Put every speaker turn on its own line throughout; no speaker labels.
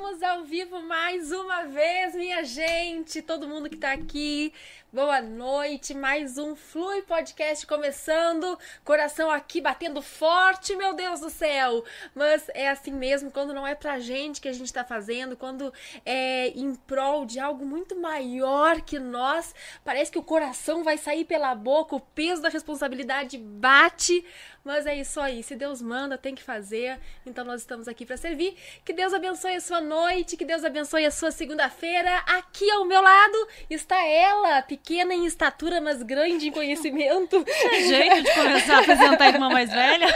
Estamos ao vivo mais uma vez, minha gente, todo mundo que tá aqui. Boa noite, mais um Flui Podcast começando. Coração aqui batendo forte, meu Deus do céu. Mas é assim mesmo, quando não é pra gente que a gente tá fazendo, quando é em prol de algo muito maior que nós, parece que o coração vai sair pela boca, o peso da responsabilidade bate. Mas é isso aí, se Deus manda, tem que fazer. Então nós estamos aqui para servir. Que Deus abençoe a sua noite, que Deus abençoe a sua segunda-feira. Aqui ao meu lado está ela, pequena em estatura, mas grande em conhecimento.
É jeito de começar a apresentar a irmã mais velha.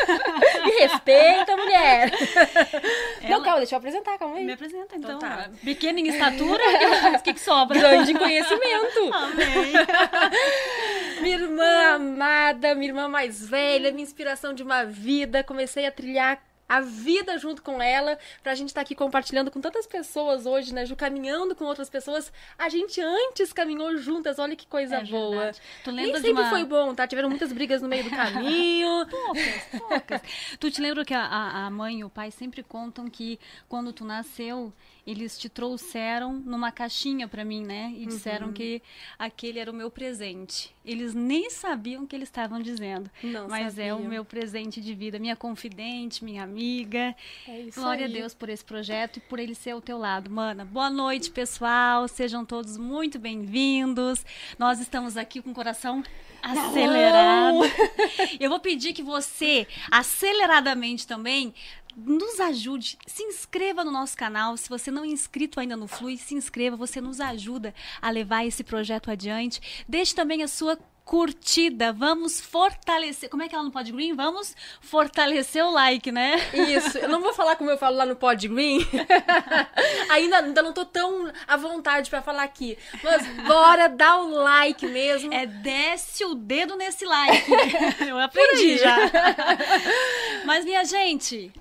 Me respeita, mulher. Ela... Não, calma, deixa eu apresentar, calma aí.
Me apresenta, então. então tá. Pequena em estatura, o que, que sobra?
Grande em conhecimento.
Amém.
minha irmã amada, minha irmã mais velha, minha inspiração de uma vida. Comecei a trilhar a vida junto com ela, pra gente estar tá aqui compartilhando com tantas pessoas hoje, né, Ju, caminhando com outras pessoas. A gente antes caminhou juntas, olha que coisa é boa.
Tu lembra
Nem sempre
uma...
foi bom, tá? Tiveram muitas brigas no meio do caminho.
poucas, poucas. tu te lembra que a, a mãe e o pai sempre contam que quando tu nasceu, eles te trouxeram numa caixinha para mim, né? E disseram uhum. que aquele era o meu presente. Eles nem sabiam o que eles estavam dizendo.
Não
mas
sabia.
é o meu presente de vida, minha confidente, minha amiga.
É isso
Glória
aí.
a Deus por esse projeto e por ele ser ao teu lado, mana. Boa noite, pessoal. Sejam todos muito bem-vindos. Nós estamos aqui com o coração acelerado. Eu vou pedir que você, aceleradamente também, nos ajude, se inscreva no nosso canal. Se você não é inscrito ainda no Flui, se inscreva, você nos ajuda a levar esse projeto adiante. Deixe também a sua curtida. Vamos fortalecer. Como é que ela no Pod Green? Vamos fortalecer o like, né?
Isso. Eu não vou falar como eu falo lá no Pod Green. ainda, ainda não tô tão à vontade para falar aqui. Mas bora dar o like mesmo.
É desce o dedo nesse like. eu aprendi já. Mas minha gente,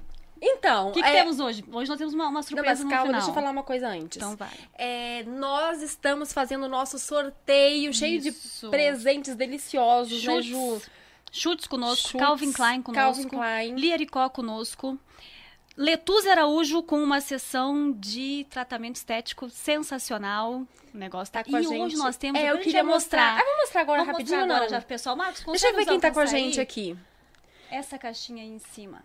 então,
o que, que é... temos hoje? Hoje nós temos uma, uma surpresa
Não, mas calma,
final.
deixa eu falar uma coisa antes.
Então vai.
É, nós estamos fazendo o nosso sorteio Isso. cheio de presentes deliciosos,
Chutes.
né, Ju?
Chutes conosco, Chutes, Calvin Klein conosco,
Calvin Klein.
Liericó conosco. Letuz Araújo com uma sessão de tratamento estético sensacional. O negócio tá com
e
a
gente.
hoje nós temos.
É, eu queria mostrar. mostrar. Ah, vamos mostrar agora
vamos
rapidinho,
mostrar agora
não?
já, pessoal. Marcos,
Deixa eu ver quem tá com a gente aqui.
Essa caixinha aí em cima.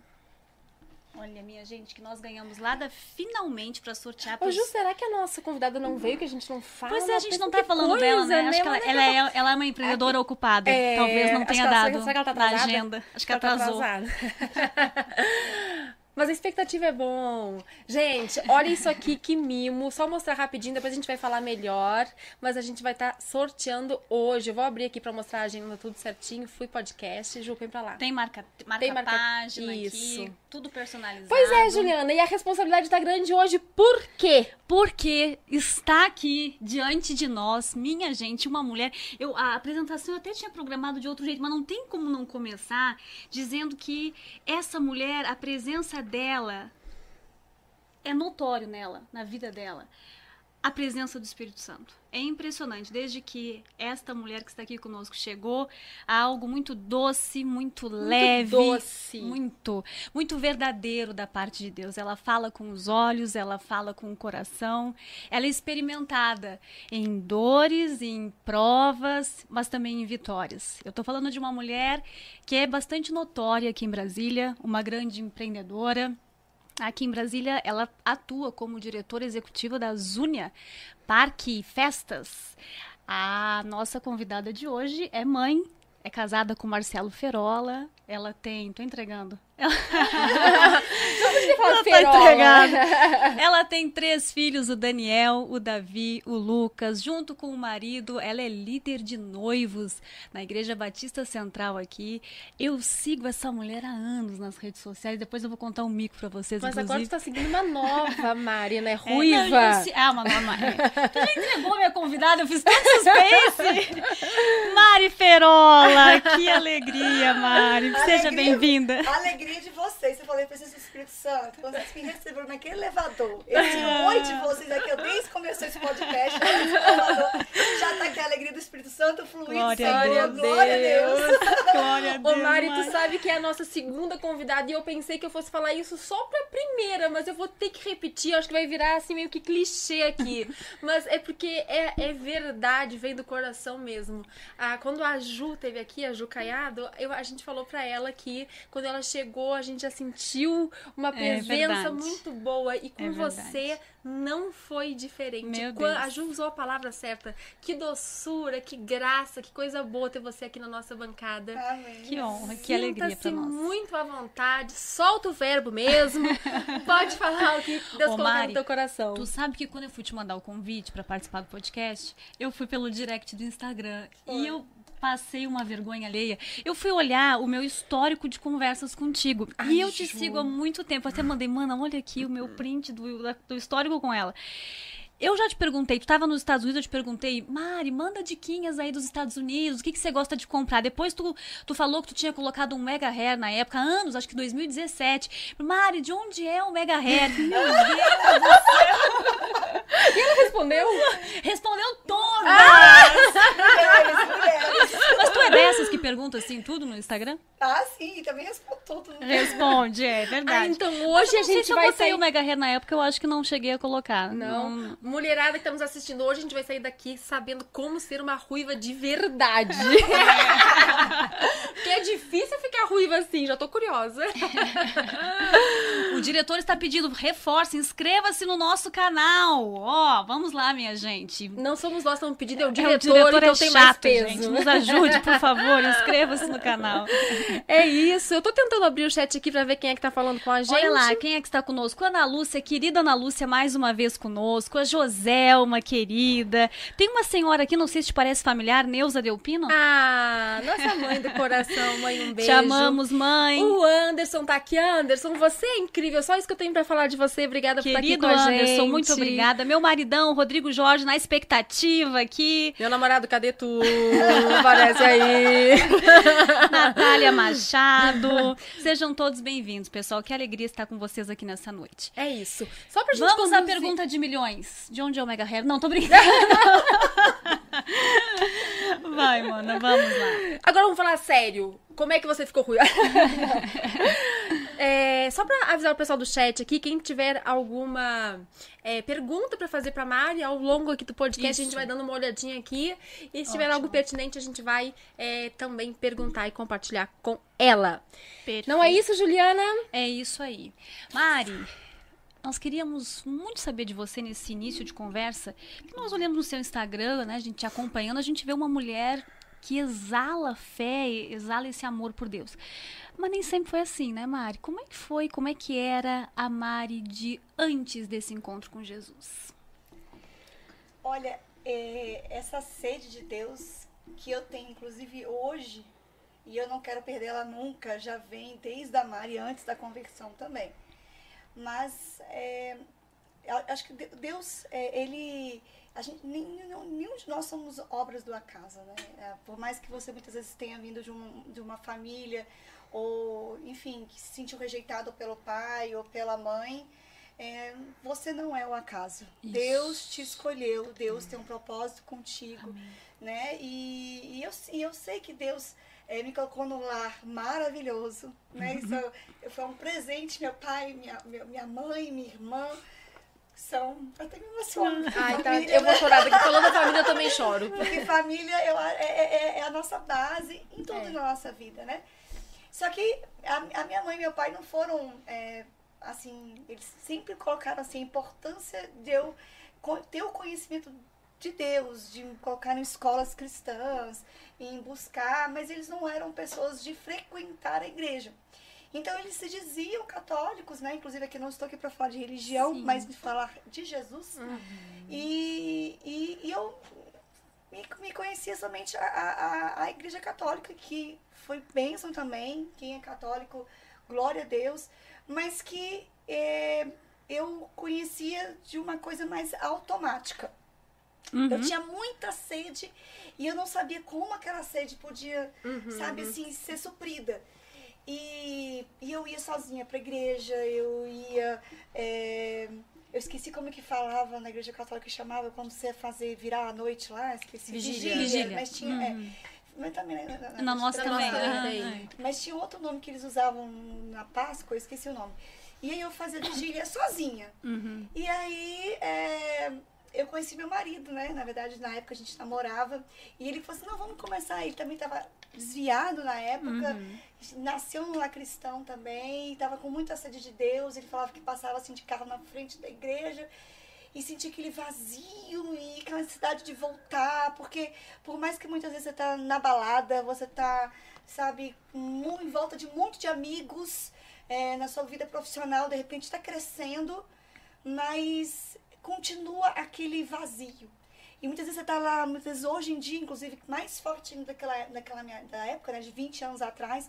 Olha, minha gente, que nós ganhamos lá da finalmente para sortear.
Pros... Ô, Ju, será que a nossa convidada não veio, que a gente não fala?
Pois é, a gente não tá falando coisa, dela, né? Acho que ela, ela, é, ela é uma empreendedora Aqui. ocupada. É... Talvez não tenha dado
será que ela tá
na agenda. Acho que,
ela
tá atrasou.
Tá Mas a expectativa é bom. Gente, olha isso aqui, que mimo. Só mostrar rapidinho, depois a gente vai falar melhor. Mas a gente vai estar tá sorteando hoje. Eu vou abrir aqui para mostrar a agenda tudo certinho. Fui podcast, Ju, vem pra lá.
Tem marca, marca,
Tem marca...
página
isso.
aqui, tudo personalizado.
Pois é, Juliana. E a responsabilidade tá grande hoje. Por quê?
Porque está aqui diante de nós, minha gente, uma mulher. Eu, a apresentação eu até tinha programado de outro jeito, mas não tem como não começar dizendo que essa mulher, a presença dela é notório nela, na vida dela, a presença do Espírito Santo. É impressionante, desde que esta mulher que está aqui conosco chegou, há algo muito doce, muito, muito leve,
doce.
muito, muito verdadeiro da parte de Deus. Ela fala com os olhos, ela fala com o coração. Ela é experimentada em dores, em provas, mas também em vitórias. Eu estou falando de uma mulher que é bastante notória aqui em Brasília, uma grande empreendedora, Aqui em Brasília, ela atua como diretora executiva da Zúnia Parque Festas. A nossa convidada de hoje é mãe, é casada com Marcelo Ferola. Ela tem. Tô entregando. Ela,
ela
tá entregada. Ela tem três filhos: o Daniel, o Davi, o Lucas. Junto com o marido, ela é líder de noivos na Igreja Batista Central aqui. Eu sigo essa mulher há anos nas redes sociais. Depois eu vou contar um mico pra vocês.
Mas
inclusive.
agora você tá seguindo uma nova, Mari, né? Ruiva.
É, não, se... Ah, uma nova. É. Tu já entregou minha convidada, eu fiz tanto suspense. Mari Ferola, que alegria, Mari. Seja bem-vinda.
Alegria alegria de vocês. Eu falei, preciso do Espírito Santo. Vocês me receberam naquele elevador, esse oi de vocês aqui, eu desde que começou esse podcast, já tá aqui a alegria do Espírito Santo fluindo.
Glória
Senhor,
a Deus.
Glória a Deus.
Glória a
Ô,
Deus.
Mari,
Mari.
tu sabe que é a nossa segunda convidada e eu pensei que eu fosse falar isso só pra primeira, mas eu vou ter que repetir, eu acho que vai virar assim meio que clichê aqui. mas é porque é, é verdade, vem do coração mesmo. Ah, quando a Ju teve aqui, a Ju Caiado, eu, a gente falou pra ela que quando ela chegou, a gente já sentiu uma presença
verdade.
muito boa e com
É
você não foi diferente.
Meu Deus.
A Ju usou a palavra certa. Que doçura, que graça, que coisa boa ter você aqui na nossa bancada.
Amém.
Que honra, que alegria
Sinta-se
nós.
muito à vontade, solta o verbo mesmo. Pode falar o que Deus
Ô,
colocar
Mari,
no teu coração.
Tu sabe que quando eu fui te mandar o convite pra participar do podcast, eu fui pelo direct do Instagram e eu passei uma vergonha alheia. Eu fui olhar o meu histórico de conversas contigo.
Ai,
e eu te
Ju.
sigo há muito tempo. Até mandei, mana, olha aqui o meu print do, do histórico com ela. Eu já te perguntei, tu tava nos Estados Unidos, eu te perguntei, Mari, manda diquinhas aí dos Estados Unidos, o que, que você gosta de comprar? Depois tu, tu falou que tu tinha colocado um Mega Hair na época, anos, acho que 2017. Mari, de onde é o Mega Hair? Meu Deus
respondeu?
Respondeu todas!
Mulheres, mulheres.
Mas tu é pergunta assim tudo no Instagram?
Ah, sim, também respondo tudo.
Responde, é
Ah,
verdade.
então
Mas
hoje
eu
a
não
gente
se eu
vai
botei
sair.
o Mega Hair na época, eu acho que não cheguei a colocar.
Não. Mulherada que estamos assistindo hoje, a gente vai sair daqui sabendo como ser uma ruiva de verdade. Porque é difícil ficar ruiva assim, já tô curiosa.
O diretor está pedindo reforço, inscreva-se no nosso canal. Ó, vamos lá, minha gente.
Não somos nós que estamos pedindo, é o
É,
diretor,
o diretor
então
é
tem mais
chato,
peso.
gente. Nos ajude, por favor. Inscreva-se no canal.
É isso. Eu tô tentando abrir o chat aqui pra ver quem é que tá falando com a gente.
Olha lá, quem é que está conosco? Ana Lúcia, querida Ana Lúcia, mais uma vez conosco. A Joselma, querida. Tem uma senhora aqui, não sei se te parece familiar, Neuza Delpino.
Ah, nossa mãe do coração, mãe, um beijo.
Te amamos, mãe.
O Anderson tá aqui. Anderson, você é incrível. Só isso que eu tenho pra falar de você. Obrigada por
Querido
estar aqui com a
Anderson,
gente.
muito obrigada. Meu maridão, Rodrigo Jorge, na expectativa aqui.
Meu namorado, cadê tu? Aparece aí.
Natália Machado. Sejam todos bem-vindos, pessoal. Que alegria estar com vocês aqui nessa noite.
É isso. Só pra gente
Vamos à
conduzir-
pergunta de milhões. De onde é o Mega Hair? Não, tô brincando. Vai, mana, vamos lá.
Agora vamos falar sério. Como é que você ficou ruim? É, só pra avisar o pessoal do chat aqui, quem tiver alguma é, pergunta pra fazer pra Mari ao longo aqui do podcast, a gente
Isso.
vai dando uma olhadinha aqui. E se tiver
Ótimo.
algo pertinente, a gente vai é, também perguntar e compartilhar com ela.
Perfeito.
Não é isso, Juliana?
É isso aí. Mari, nós queríamos muito saber de você nesse início de conversa. Nós olhamos no seu Instagram, né? A gente te acompanhando, a gente vê uma mulher que exala fé, exala esse amor por Deus. Mas nem sempre foi assim, né, Mari? Como é que foi? Como é que era a Mari de antes desse encontro com Jesus?
Olha, é, essa sede de Deus que eu tenho, inclusive hoje, e eu não quero perdê-la nunca, já vem desde a Mari, antes da conversão também. Mas é, acho que De- Deus, é, ele. A gente, nenhum, nenhum de nós somos obras do acaso, né? É, por mais que você muitas vezes tenha vindo de, um, de uma família, ou, enfim, que se sentiu rejeitado pelo pai ou pela mãe, é, você não é o acaso.
Isso.
Deus te escolheu, Deus tem um propósito contigo, né? E, e eu, e eu sei que Deus eh, me colocou num lar maravilhoso, né? Isso é- foi um presente, meu pai, minha, minha mãe, minha irmã, são... Eu tenho emocionado.
Ai, tá. Eu vou chorar daqui. Falando da família, eu também choro.
Porque família eu, é, é- é a nossa base em tudo
É.
na nossa vida, né? Só que a, a minha mãe e meu pai não foram, é, assim, eles sempre colocaram assim, a importância de eu ter o conhecimento de Deus, de colocar em escolas cristãs, em buscar, mas eles não eram pessoas de frequentar a igreja. Então eles se diziam católicos, né? Inclusive aqui não estou aqui para falar de religião,
Sim.
mas de falar de Jesus. E, e, e eu me, me conhecia somente a, a, a- Igreja Católica, que foi bênção também, quem é católico, glória a Deus, mas que eh, eu conhecia de uma coisa mais automática.
Uhum.
Eu tinha muita sede e eu não sabia como aquela sede podia, sabe assim, ser suprida. E, e eu ia sozinha pra igreja, eu ia. é, eu esqueci como que falava na igreja católica que chamava quando você ia fazer virar a noite lá, esqueci.
Vigília.
Vigília.
Mas tinha. é, mas também, né, na,
Na nossa
Na
também.
nossa também.
aham.
mas tinha outro nome que eles usavam na Páscoa, eu esqueci o nome. E aí eu fazia vigília sozinha.
Uhum.
E aí é, eu conheci meu marido, né? Na verdade, na época a gente namorava. E ele falou assim, não, vamos começar. Ele também estava desviado na época. Nasceu no lar cristão também. Estava com muita sede de Deus. Ele falava que passava assim de carro na frente da igreja. E sentia aquele vazio e aquela necessidade de voltar. Porque por mais que muitas vezes você tá na balada, você tá, sabe, em volta de um monte de amigos é, na sua vida profissional, de repente está crescendo, mas continua aquele vazio. E muitas vezes você está lá, muitas vezes hoje em dia, inclusive, mais forte ainda daquela, daquela minha, da época, né, de 20 anos atrás,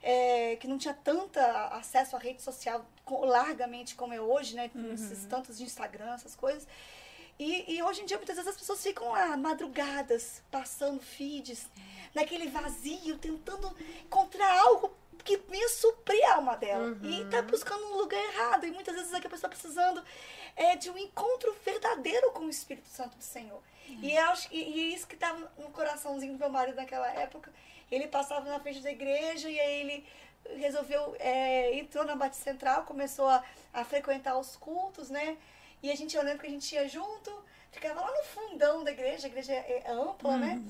é, que não tinha tanto acesso à rede social largamente como é hoje, né? com Esses tantos de Instagram, essas coisas. E, e hoje em dia, muitas vezes as pessoas ficam lá, madrugadas, passando feeds, naquele vazio, tentando encontrar algo que venha suprir a alma dela. E tá buscando um lugar errado. E muitas vezes é que a pessoa está precisando é, de um encontro verdadeiro com o Espírito Santo do Senhor. E, eu acho, e, e isso que estava no coraçãozinho do meu marido naquela época. Ele passava na frente da igreja e aí ele resolveu, é, entrou na Batista Central, começou a, a frequentar os cultos, né? E a gente, eu lembro que a gente ia junto, ficava lá no fundão da igreja, a igreja é é ampla, né?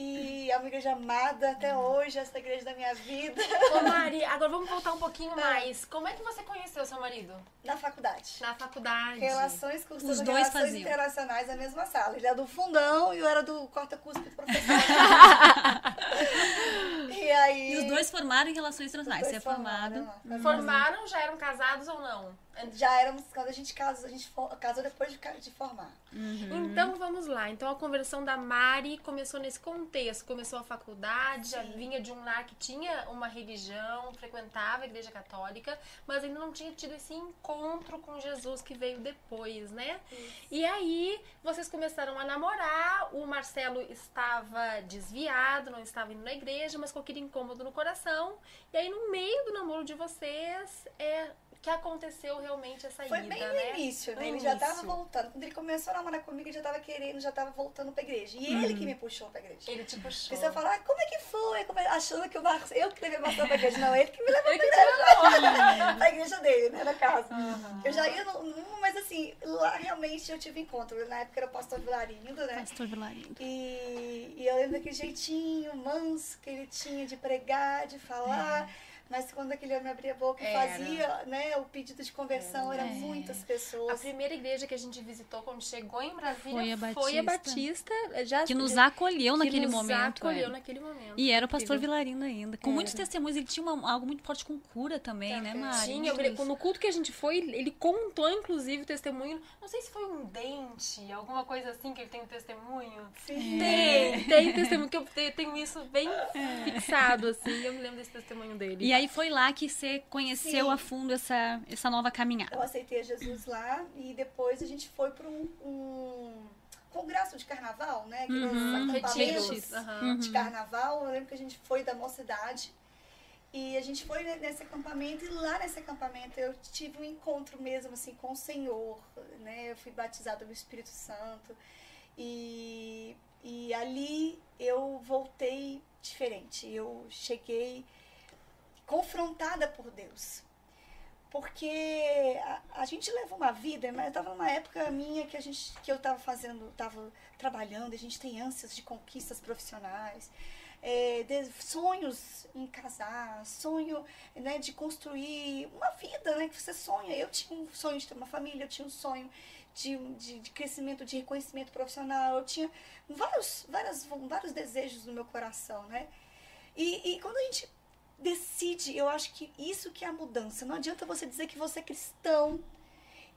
E é uma igreja amada até hoje, essa igreja da minha vida,
Ô, Mari, agora vamos voltar um pouquinho mais. Como é que você conheceu seu marido?
na faculdade.
Na faculdade.
Relações, cursando
Os dois
relações
faziam.
internacionais na mesma sala. Ele era do fundão e eu era do corta-cuspe do professor. e aí...
E os dois formaram em relações internacionais. Você é formado.
formaram lá.
Formaram, já eram casados ou não?
Já éramos, quando a gente casou, a gente for- casou depois de, de formar.
Então vamos lá. Então a conversão da Mari começou nesse contexto. Começou a faculdade, já vinha de um lar que tinha uma religião, frequentava a igreja católica, mas ainda não tinha tido esse encontro com Jesus que veio depois, né? E aí vocês começaram a namorar, o Marcelo estava desviado, não estava indo na igreja, mas com aquele incômodo no coração. E aí no meio do namoro de vocês é que aconteceu realmente essa
Foi
ida,
bem no
né?
início, né?
No
Ele já tava
início.
voltando. Quando ele começou a namorar comigo, ele já tava querendo, já tava voltando pra igreja. E ele que me puxou pra igreja.
Ele te puxou.
Porque você fala, ah, como é que foi? Como é- Achando que o Marcos, eu que levei Marcelo pra igreja. Não, ele que me levou pra igreja. pra igreja dele, né, na casa. Eu já ia, no, no- mas assim, lá realmente eu tive encontro. Na época era o pastor Vilarindo, né?
Pastor Vilarindo.
E, e eu lembro daquele jeitinho manso que ele tinha de pregar, de falar. Mas quando aquele homem abria a boca e
É.
Fazia né, o pedido de conversão, eram
É.
muitas
A
pessoas.
primeira igreja que a gente visitou quando chegou em Brasília
Foi a
foi a
Batista.
Batista. Já,
Que nos acolheu
que
naquele
nos
momento.
acolheu
é.
naquele momento.
E era o pastor
Incrível.
Vilarino ainda. Com muitos testemunhos. Ele tinha uma- algo muito forte com cura também, né, Mari?
Tinha, no culto que a gente foi, ele contou, inclusive, o testemunho. Não sei se foi um dente, alguma coisa assim que ele tem um testemunho.
Sim.
Tem, tem testemunho, que eu te- tenho isso bem fixado, assim. Eu me lembro desse testemunho dele.
E aí foi lá que você conheceu
Sim.
a fundo essa, essa nova caminhada.
Eu aceitei Jesus lá e depois a gente foi para um, um congresso de carnaval, né? Aqueles
Uhum.
acampamentos
Retiros. aham.
de carnaval. Eu lembro que a gente foi da mocidade. E a gente foi nesse acampamento e lá nesse acampamento eu tive um encontro mesmo assim com o Senhor, né? Eu fui batizada no Espírito Santo e, e ali eu voltei diferente. Eu cheguei confrontada por Deus. Porque a, a gente leva uma vida, mas eu estava numa época minha que a gente que eu estava fazendo, estava trabalhando, a gente tem ânsias de conquistas profissionais, é, de- sonhos em casar, sonho né, de construir uma vida né, que você sonha. Eu tinha um sonho de ter uma família, eu tinha um sonho de, de, de crescimento, de reconhecimento profissional, eu tinha vários, várias, vários desejos no meu coração, né? E, e quando a gente decide, eu acho que isso que é a mudança. Não adianta você dizer que você é cristão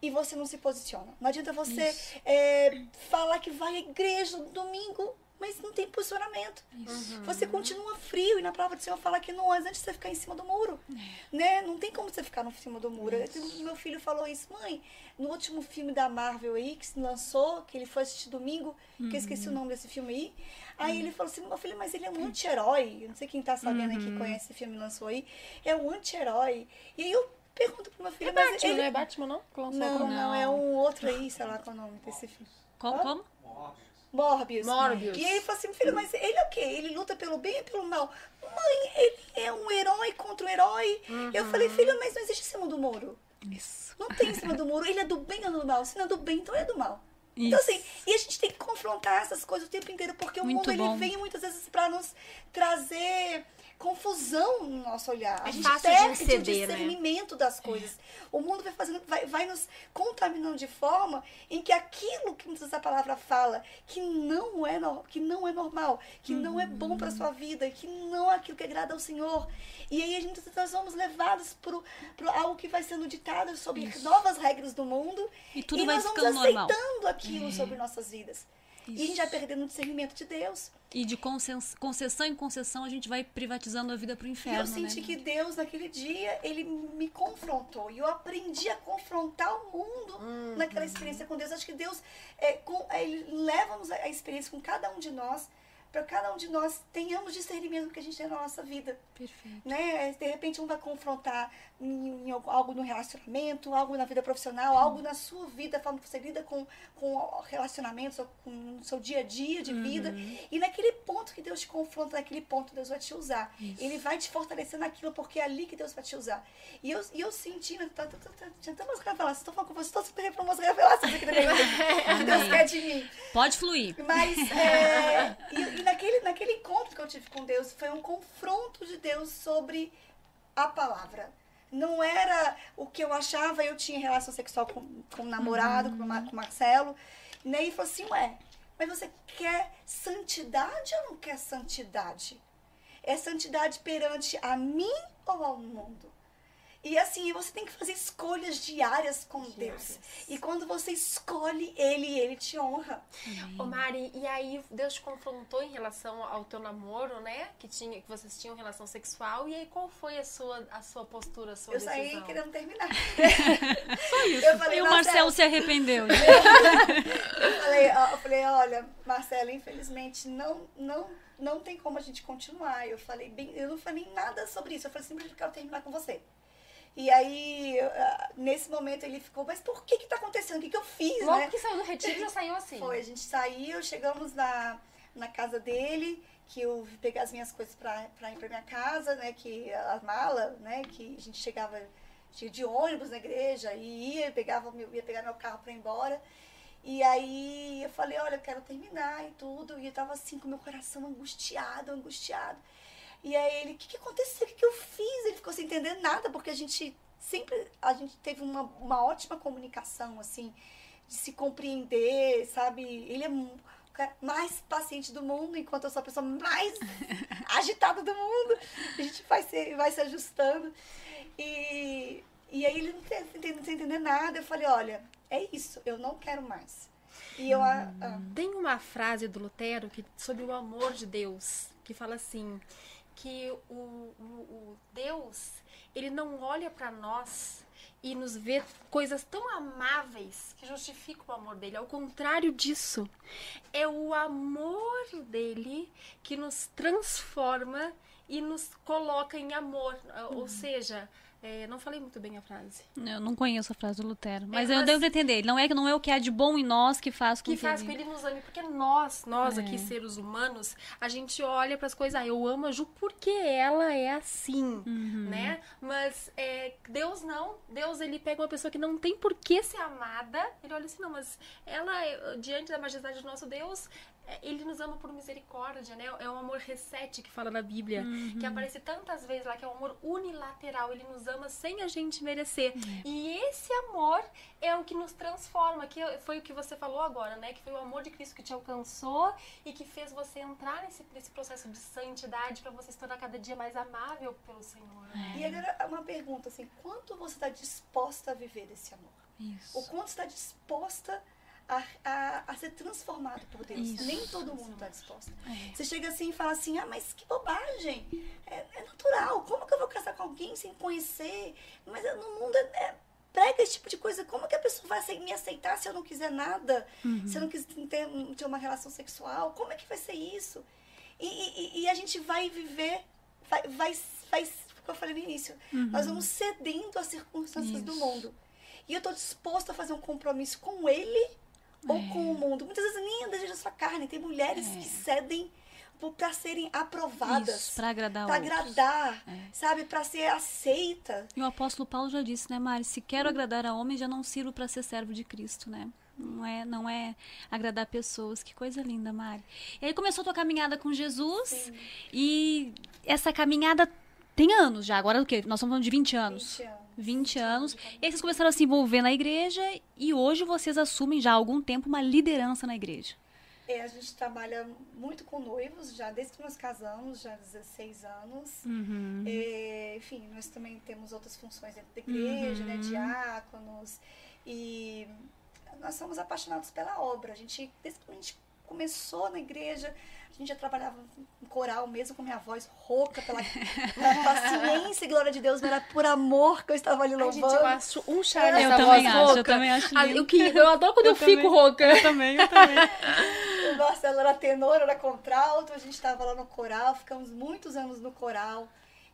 e você não se posiciona. Não adianta você é, falar que vai à igreja no domingo, mas não tem posicionamento.
Isso.
Você continua frio e na palavra do Senhor fala que não antes de você ficar em cima do muro. Né? Não tem como você ficar no cima do muro. Meu filho falou isso, mãe, no último filme da Marvel aí, que se lançou, que ele foi assistir domingo, que eu esqueci o nome desse filme aí. Aí ele falou assim, meu filho, mas ele é um anti-herói. Eu Não sei quem tá sabendo aí que conhece esse filme lançou aí. É um anti-herói. E aí eu pergunto pro meu filho,
É
mas
Batman,
ele...
não é Batman, não?
Não,
agora?
não, é um outro aí, sei lá qual é o nome desse filme.
Como? como?
Morbius.
Morbius.
E aí ele falou assim, filho, mas ele é o quê? Ele luta pelo bem e pelo mal. Mãe, ele é um herói contra um herói. Eu falei, filho, mas não existe cima do muro.
Isso.
Não tem em cima do muro. Ele é do bem ou do mal? Se não é do bem, então é do mal. Então,
Isso.
assim, e a gente tem que confrontar essas coisas o tempo inteiro, porque o
Muito
mundo ele vem muitas vezes para nos trazer confusão no nosso olhar. A
É
gente
fácil de
perde
ceder,
o
né?
discernimento das coisas. O mundo vai fazendo, vai, vai nos contaminando de forma em que aquilo que muitas vezes a palavra fala, que não é, que não é normal, que não é bom para sua vida, que não é aquilo que agrada ao Senhor. E aí a gente, nós vamos levados para algo que vai sendo ditado sobre novas regras do mundo.
E tudo
e
vai
nós vamos
ficando normal.
aceitando aquilo sobre nossas vidas. E a gente vai perdendo o discernimento de Deus.
E de concess- concessão em concessão a gente vai privatizando a vida pro
E eu
inferno,
senti
né?
que Deus, naquele dia, ele me confrontou. E eu aprendi a confrontar o mundo
Uhum.
naquela experiência com Deus. Acho que Deus é, com- é, ele leva-nos a experiência com cada um de nós, para cada um de nós tenhamos discernimento do que a gente tem na nossa vida.
Perfeito.
né? De repente um vai confrontar em, em algo- no relacionamento, algo na vida profissional, algo na sua vida, a forma que você lida com, com relacionamentos, com o seu dia a dia de vida. E naquele ponto que Deus te confronta, naquele ponto Deus vai te usar. Ele vai te fortalecer naquilo, porque é ali que Deus vai te usar. E eu, e eu senti, né, tá, tá, tá, tinha tantas revelações, estou falando com você, estou sempre para umas revelações aqui na minha vida. que Deus quer de mim.
Pode fluir.
Mas é, e, e naquele, naquele encontro que eu tive com Deus, foi um confronto de Deus sobre a palavra. Não era o que eu achava, eu tinha relação sexual com, com o namorado, com, o Ma- com o Marcelo. Né? E falou assim, ué, mas você quer santidade ou não quer santidade? É santidade perante a mim ou ao mundo? E assim, você tem que fazer escolhas diárias com Deus. E quando você escolhe Ele, Ele te honra.
Ô Mari, e aí Deus te confrontou em relação ao teu namoro, né? Que, tinha, que vocês tinham relação sexual. E aí qual foi a sua, a sua postura, a sua
Eu saí
decisão?
querendo terminar. Só isso. Eu falei,
E o Marcelo se arrependeu. né?
eu falei, ó, eu falei, olha, Marcelo, infelizmente não, não, não tem como a gente continuar. Eu falei bem, eu não falei nada sobre isso. Eu falei simplesmente quero terminar com você. E aí, ah, nesse momento ele ficou, mas por que que tá acontecendo? O que que eu fiz,
Logo
né?
que saiu do retiro, já saiu assim.
Foi, a gente saiu, chegamos na, na casa dele, que eu pegar as minhas coisas pra ir pra minha casa, né? Que a mala, né? Que a gente chegava de, de ônibus na igreja e ia, pegava, ia pegar meu carro pra ir embora. E aí eu falei, olha, eu quero terminar e tudo. E eu tava assim, com meu coração angustiado, angustiado. E aí ele, o que, que aconteceu? O que, que eu fiz? Ele ficou sem entender nada, porque a gente sempre, a gente teve uma, uma ótima comunicação, assim, de se compreender, sabe? Ele é o cara mais paciente do mundo, enquanto eu sou a pessoa mais agitada do mundo. A gente vai se, vai se ajustando. E, e aí ele não sem entender, nada. Eu falei, olha, é isso, eu não quero mais. E eu... ah, ah,
Tem uma frase do Lutero que, sobre o amor de Deus, que fala assim, que o, o, o Deus, ele não olha para nós e nos vê coisas tão amáveis que justificam o amor dele. Ao contrário disso, é o amor dele que nos transforma e nos coloca em amor. Ou seja, é, não falei muito bem a frase.
Eu não conheço a frase do Lutero, mas
É,
eu
mas-
devo entender. Não é que não é o que há de bom em nós que faz com
que
que,
faz com que ele nos ame, porque nós, nós
É.
aqui, seres humanos, a gente olha para as coisas, ah, eu amo a Ju porque ela é assim,
Uhum.
né? Mas é, Deus não, Deus ele pega uma pessoa que não tem por que ser amada, ele olha assim, não, mas ela, é, diante da majestade do nosso Deus, ele nos ama por misericórdia, né? É um amor recete que fala na Bíblia,
Uhum.
que aparece tantas vezes lá, que é um amor unilateral, ele nos ama sem a gente merecer.
É.
E esse amor é o que nos transforma, que foi o que você falou agora, né? Que foi o amor de Cristo que te alcançou e que fez você entrar nesse, nesse processo de santidade para você se tornar cada dia mais amável pelo Senhor. né?
E agora uma pergunta, assim, quanto você está disposta a viver desse amor? O
Isso.
quanto está disposta a, a, a ser transformado por Deus.
Isso.
Nem todo mundo está disposto.
É.
Você chega assim e fala assim, ah, mas que bobagem. É, é natural. Como que eu vou casar com alguém sem conhecer? Mas eu- no mundo é, é- prega esse tipo de coisa. Como que a pessoa vai me aceitar se eu não quiser nada? Se eu não quiser ter, ter uma relação sexual? Como é que vai ser isso? E, e- e a gente vai viver, vai, vai, vai, como eu falei no início, nós vamos cedendo às circunstâncias do
Isso.
mundo. E eu estou disposta a fazer um compromisso com ele ou
É.
com o mundo. Muitas vezes nem da sua carne. Tem mulheres
É.
que cedem para serem aprovadas,
para agradar
para agradar,
É.
sabe? Para ser aceita.
E o apóstolo Paulo já disse, né, Mari? Se quero agradar a homem, já não sirvo para ser servo de Cristo, né? Não é, não é agradar pessoas. Que coisa linda, Mari. E aí começou a tua caminhada com Jesus.
Sim.
E essa caminhada tem anos já. Agora o quê? Nós estamos falando de 20 anos.
20 anos.
20 anos. E aí vocês começaram a se envolver na igreja e hoje vocês assumem já há algum tempo uma liderança na igreja.
É, a gente trabalha muito com noivos, já desde que nós casamos, já há 16 anos.
Uhum.
É, enfim, nós também temos outras funções dentro da igreja, né?
Uhum.
Diáconos. E nós somos apaixonados pela obra. A gente, desde que a gente começou na igreja, a gente já trabalhava em coral, mesmo com minha voz rouca pela, pela paciência e glória de Deus, mas era por amor que eu estava ali
Ai,
louvando.
gente, eu acho um charme
Eu
essa
também
voz
acho, eu
rouca.
também acho
Ah. Eu, que, eu adoro quando eu,
Eu
fico
também.
rouca.
Eu também, eu também.
O Marcelo era tenor, era contralto, a gente estava lá no coral, ficamos muitos anos no coral.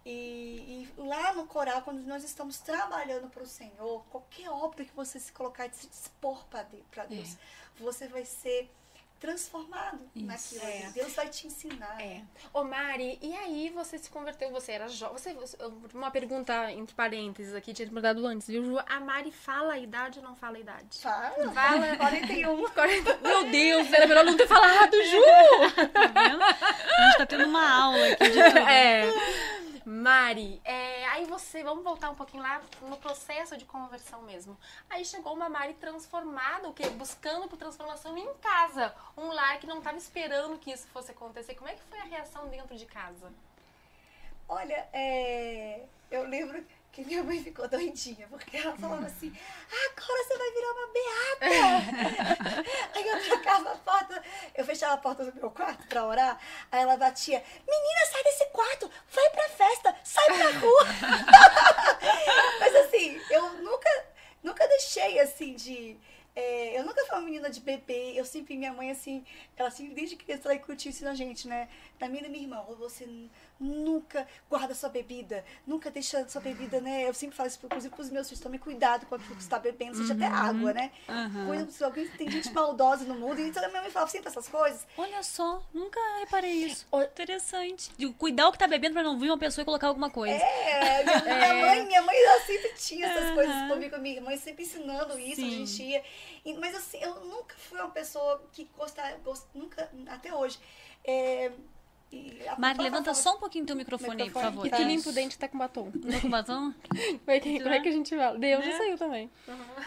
E, e lá no coral, quando nós estamos trabalhando para o Senhor, qualquer obra que você se colocar e se dispor para Deus, você vai ser transformado
Isso.
naquilo.
É.
Deus vai te ensinar.
É. Ô Mari, e aí você se converteu, você era jovem. Você, você- uma pergunta entre parênteses aqui, tinha perguntado antes, viu, Ju? A Mari fala a idade ou não fala a idade?
Fala,
Fala.
41.
40 Meu Deus, era melhor não ter falado, Ju!
Tá vendo? A gente tá tendo uma aula aqui de tudo.
É. Mari, é, aí você, vamos voltar um pouquinho lá no processo de conversão mesmo. Aí chegou uma Mari transformada, o quê? Buscando por transformação em casa. Um lar que não estava esperando que isso fosse acontecer. Como é que foi a reação dentro de casa?
Olha, é, eu lembro que minha mãe ficou doidinha, porque ela falava assim, agora você vai virar uma beata. aí eu trancava a porta, eu fechava a porta do meu quarto pra orar, aí ela batia, menina, sai desse quarto, vai pra festa, sai pra rua. Mas assim, eu nunca, nunca deixei assim de... é, eu nunca fui uma menina de bebê, eu sempre, minha mãe, assim, ela sempre, desde criança, ela incutiu isso na gente, né? Da minha e da minha irmã, você nunca guarda sua bebida, nunca deixa sua bebida, né? Eu sempre falo isso, inclusive, pros meus filhos, tome cuidado com aquilo que você está bebendo, seja até água, né? Cuida, se alguém tem gente maldosa no mundo, então a minha mãe falava sempre essas coisas.
Olha só, nunca reparei isso.
Oi.
Interessante. De cuidar o que tá bebendo pra não vir uma pessoa e colocar alguma coisa.
É, minha, minha mãe, minha mãe ela sempre tinha essas
Aham.
coisas comigo, minha mãe sempre ensinando isso, a
Sim.
gente ia. E- mas assim, eu nunca fui uma pessoa que gostava, gost, nunca, até hoje. É, e a
Mari, levanta só um pouquinho teu microfone aí, por
Microfone.
favor.
E
Tá.
tu limpa o dente tá com batom.
Não com batom?
Como é que, como é que a gente fala? Deus já
Né?
saiu também.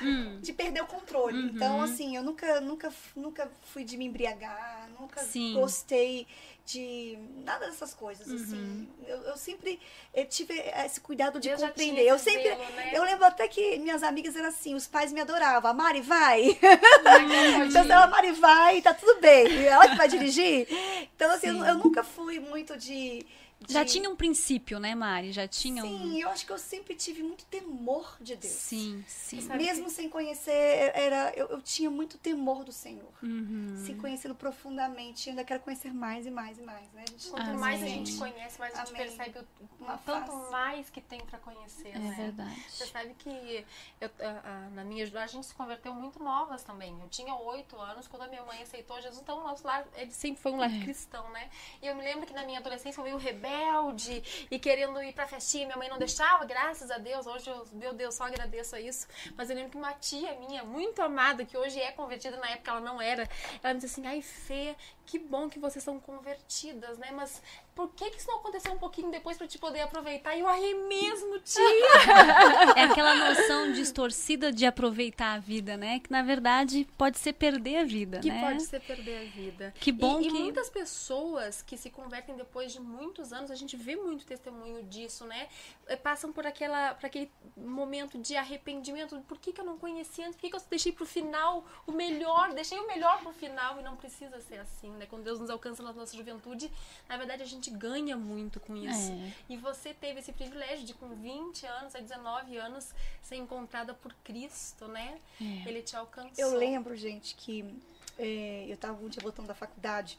Hum.
de perder o controle.
Uhum.
Então, assim, eu nunca, nunca, nunca fui de me embriagar, nunca
Sim.
gostei de nada dessas coisas,
Uhum.
assim. Eu, eu sempre eh, tive esse cuidado de
já
compreender. Eu sempre,
zelo, né?
eu lembro até que minhas amigas eram assim, os pais me adoravam. A Mari, vai! então, se ela, Mari, vai, tá tudo bem. Ela que vai dirigir. Então, assim, eu, eu nunca fui muito de... de-
Já tinha um princípio, né, Mari? Já tinha um.
Sim, eu acho que eu sempre tive muito temor de Deus.
Sim, sim.
Mesmo sem conhecer, era, eu, eu tinha muito temor do Senhor.
Uhum.
Se conhecendo profundamente, ainda quero conhecer mais e mais e mais, né? A gente
Quanto
Amém.
mais a gente conhece, mais a gente percebe o,
Uma
tanto
face.
mais que tem pra conhecer,
É
né?
verdade.
Você sabe que eu, a- a- na minha a gente se converteu muito novas também. Eu tinha oito anos quando a minha mãe aceitou Jesus, então o nosso lar ele sempre foi um lar
É.
cristão, né? E eu me lembro que na minha adolescência eu meio rebelde e querendo ir pra festinha, minha mãe não deixava, graças a Deus. Hoje eu, meu Deus, só agradeço a isso. Mas eu lembro que uma tia minha, muito amada, que hoje é convertida, na época ela não era, ela me disse assim: ai, Fê, que bom que vocês são convertidas, né? Mas por que, que isso não aconteceu um pouquinho depois pra te poder aproveitar? E eu arrei mesmo, tia!
É aquela noção distorcida de aproveitar a vida, né? Que na verdade pode ser perder a vida,
que
né?
pode ser perder a vida.
Que bom
e,
que
e muitas pessoas que se convertem depois de muitos anos, a gente vê muito testemunho disso, né? Eh, Passam por, aquela, por aquele momento de arrependimento. Por que, que eu não conheci antes? Por que, que eu deixei pro final o melhor? Deixei o melhor pro final e não precisa ser assim, né? Quando Deus nos alcança na nossa juventude, na verdade a gente ganha muito com isso.
É.
E você teve esse privilégio de, com 20 anos a 19 anos, ser encontrada por Cristo, né?
É.
Ele te alcançou.
Eu lembro, gente, que é, eu tava um dia voltando da faculdade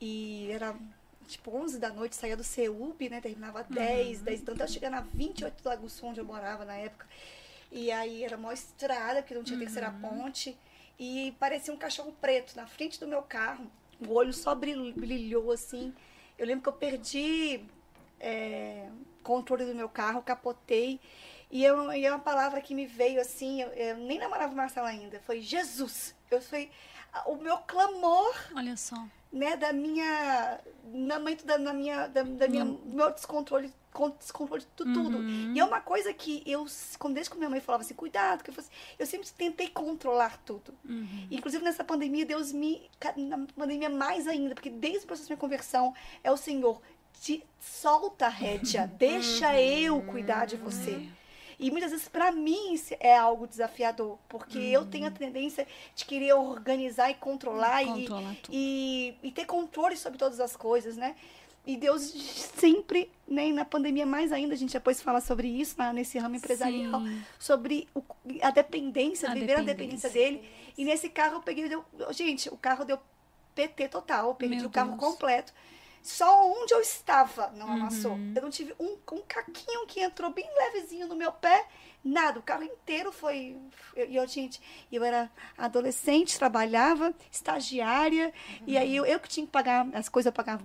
e era tipo 11 da noite, saía do CEUB, né? Terminava 10, 10 então eu chegando a 28 do Lago Sul, onde eu morava na época. E aí era mó estrada, porque não tinha terceira ponte. E parecia um cachorro preto na frente do meu carro. O olho só bril- brilhou assim. Eu lembro que eu perdi é, controle do meu carro, capotei. E, eu, e é uma palavra que me veio assim, eu, eu nem namorava o Marcelo ainda, foi Jesus. Eu fui o meu clamor,
Olha só.
Né, da minha, na momento da, na minha, da, da minha,
Hum.
meu descontrole, con- descontrole de tu- tudo.
Uhum.
E é uma coisa que eu, desde que minha mãe falava assim, cuidado, que eu, fosse, eu sempre tentei controlar tudo.
Uhum.
Inclusive nessa pandemia, Deus me. Na pandemia mais ainda, porque desde o processo de minha conversão, é o Senhor. Te solta a rédea, deixa eu cuidar de você. E muitas vezes, pra mim, é algo desafiador, porque eu tenho a tendência de querer organizar e controlar e, e, e ter controle sobre todas as coisas, né? E Deus sempre, né, e na pandemia mais ainda, a gente depois fala sobre isso, na- nesse ramo empresarial,
Sim.
sobre o- a dependência,
A
viver a
dependência.
dependência dele. E nesse carro eu peguei, deu, gente, o carro deu PT total, eu perdi
Meu
o carro
Deus.
completo. Só onde eu estava não
Uhum.
amassou. Eu não tive um, um caquinho que entrou bem levezinho no meu pé, nada. O carro inteiro foi. E eu, gente, eu era adolescente, trabalhava, estagiária, e aí eu, eu que tinha que pagar as coisas, eu pagava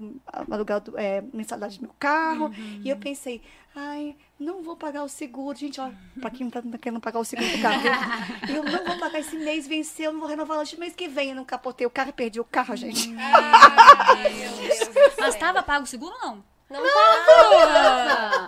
aluguel, do- é, mensalidade do meu carro, e eu pensei, ai, não vou pagar o seguro. Gente, ó, pra quem tá querendo pagar o seguro do carro, eu, eu não vou pagar esse mês, venceu, eu não vou renovar no mês que vem. Eu não capotei o carro e perdi o carro, gente.
Ai, meu Deus
Mas estava pago o seguro ou não?
Não, tá.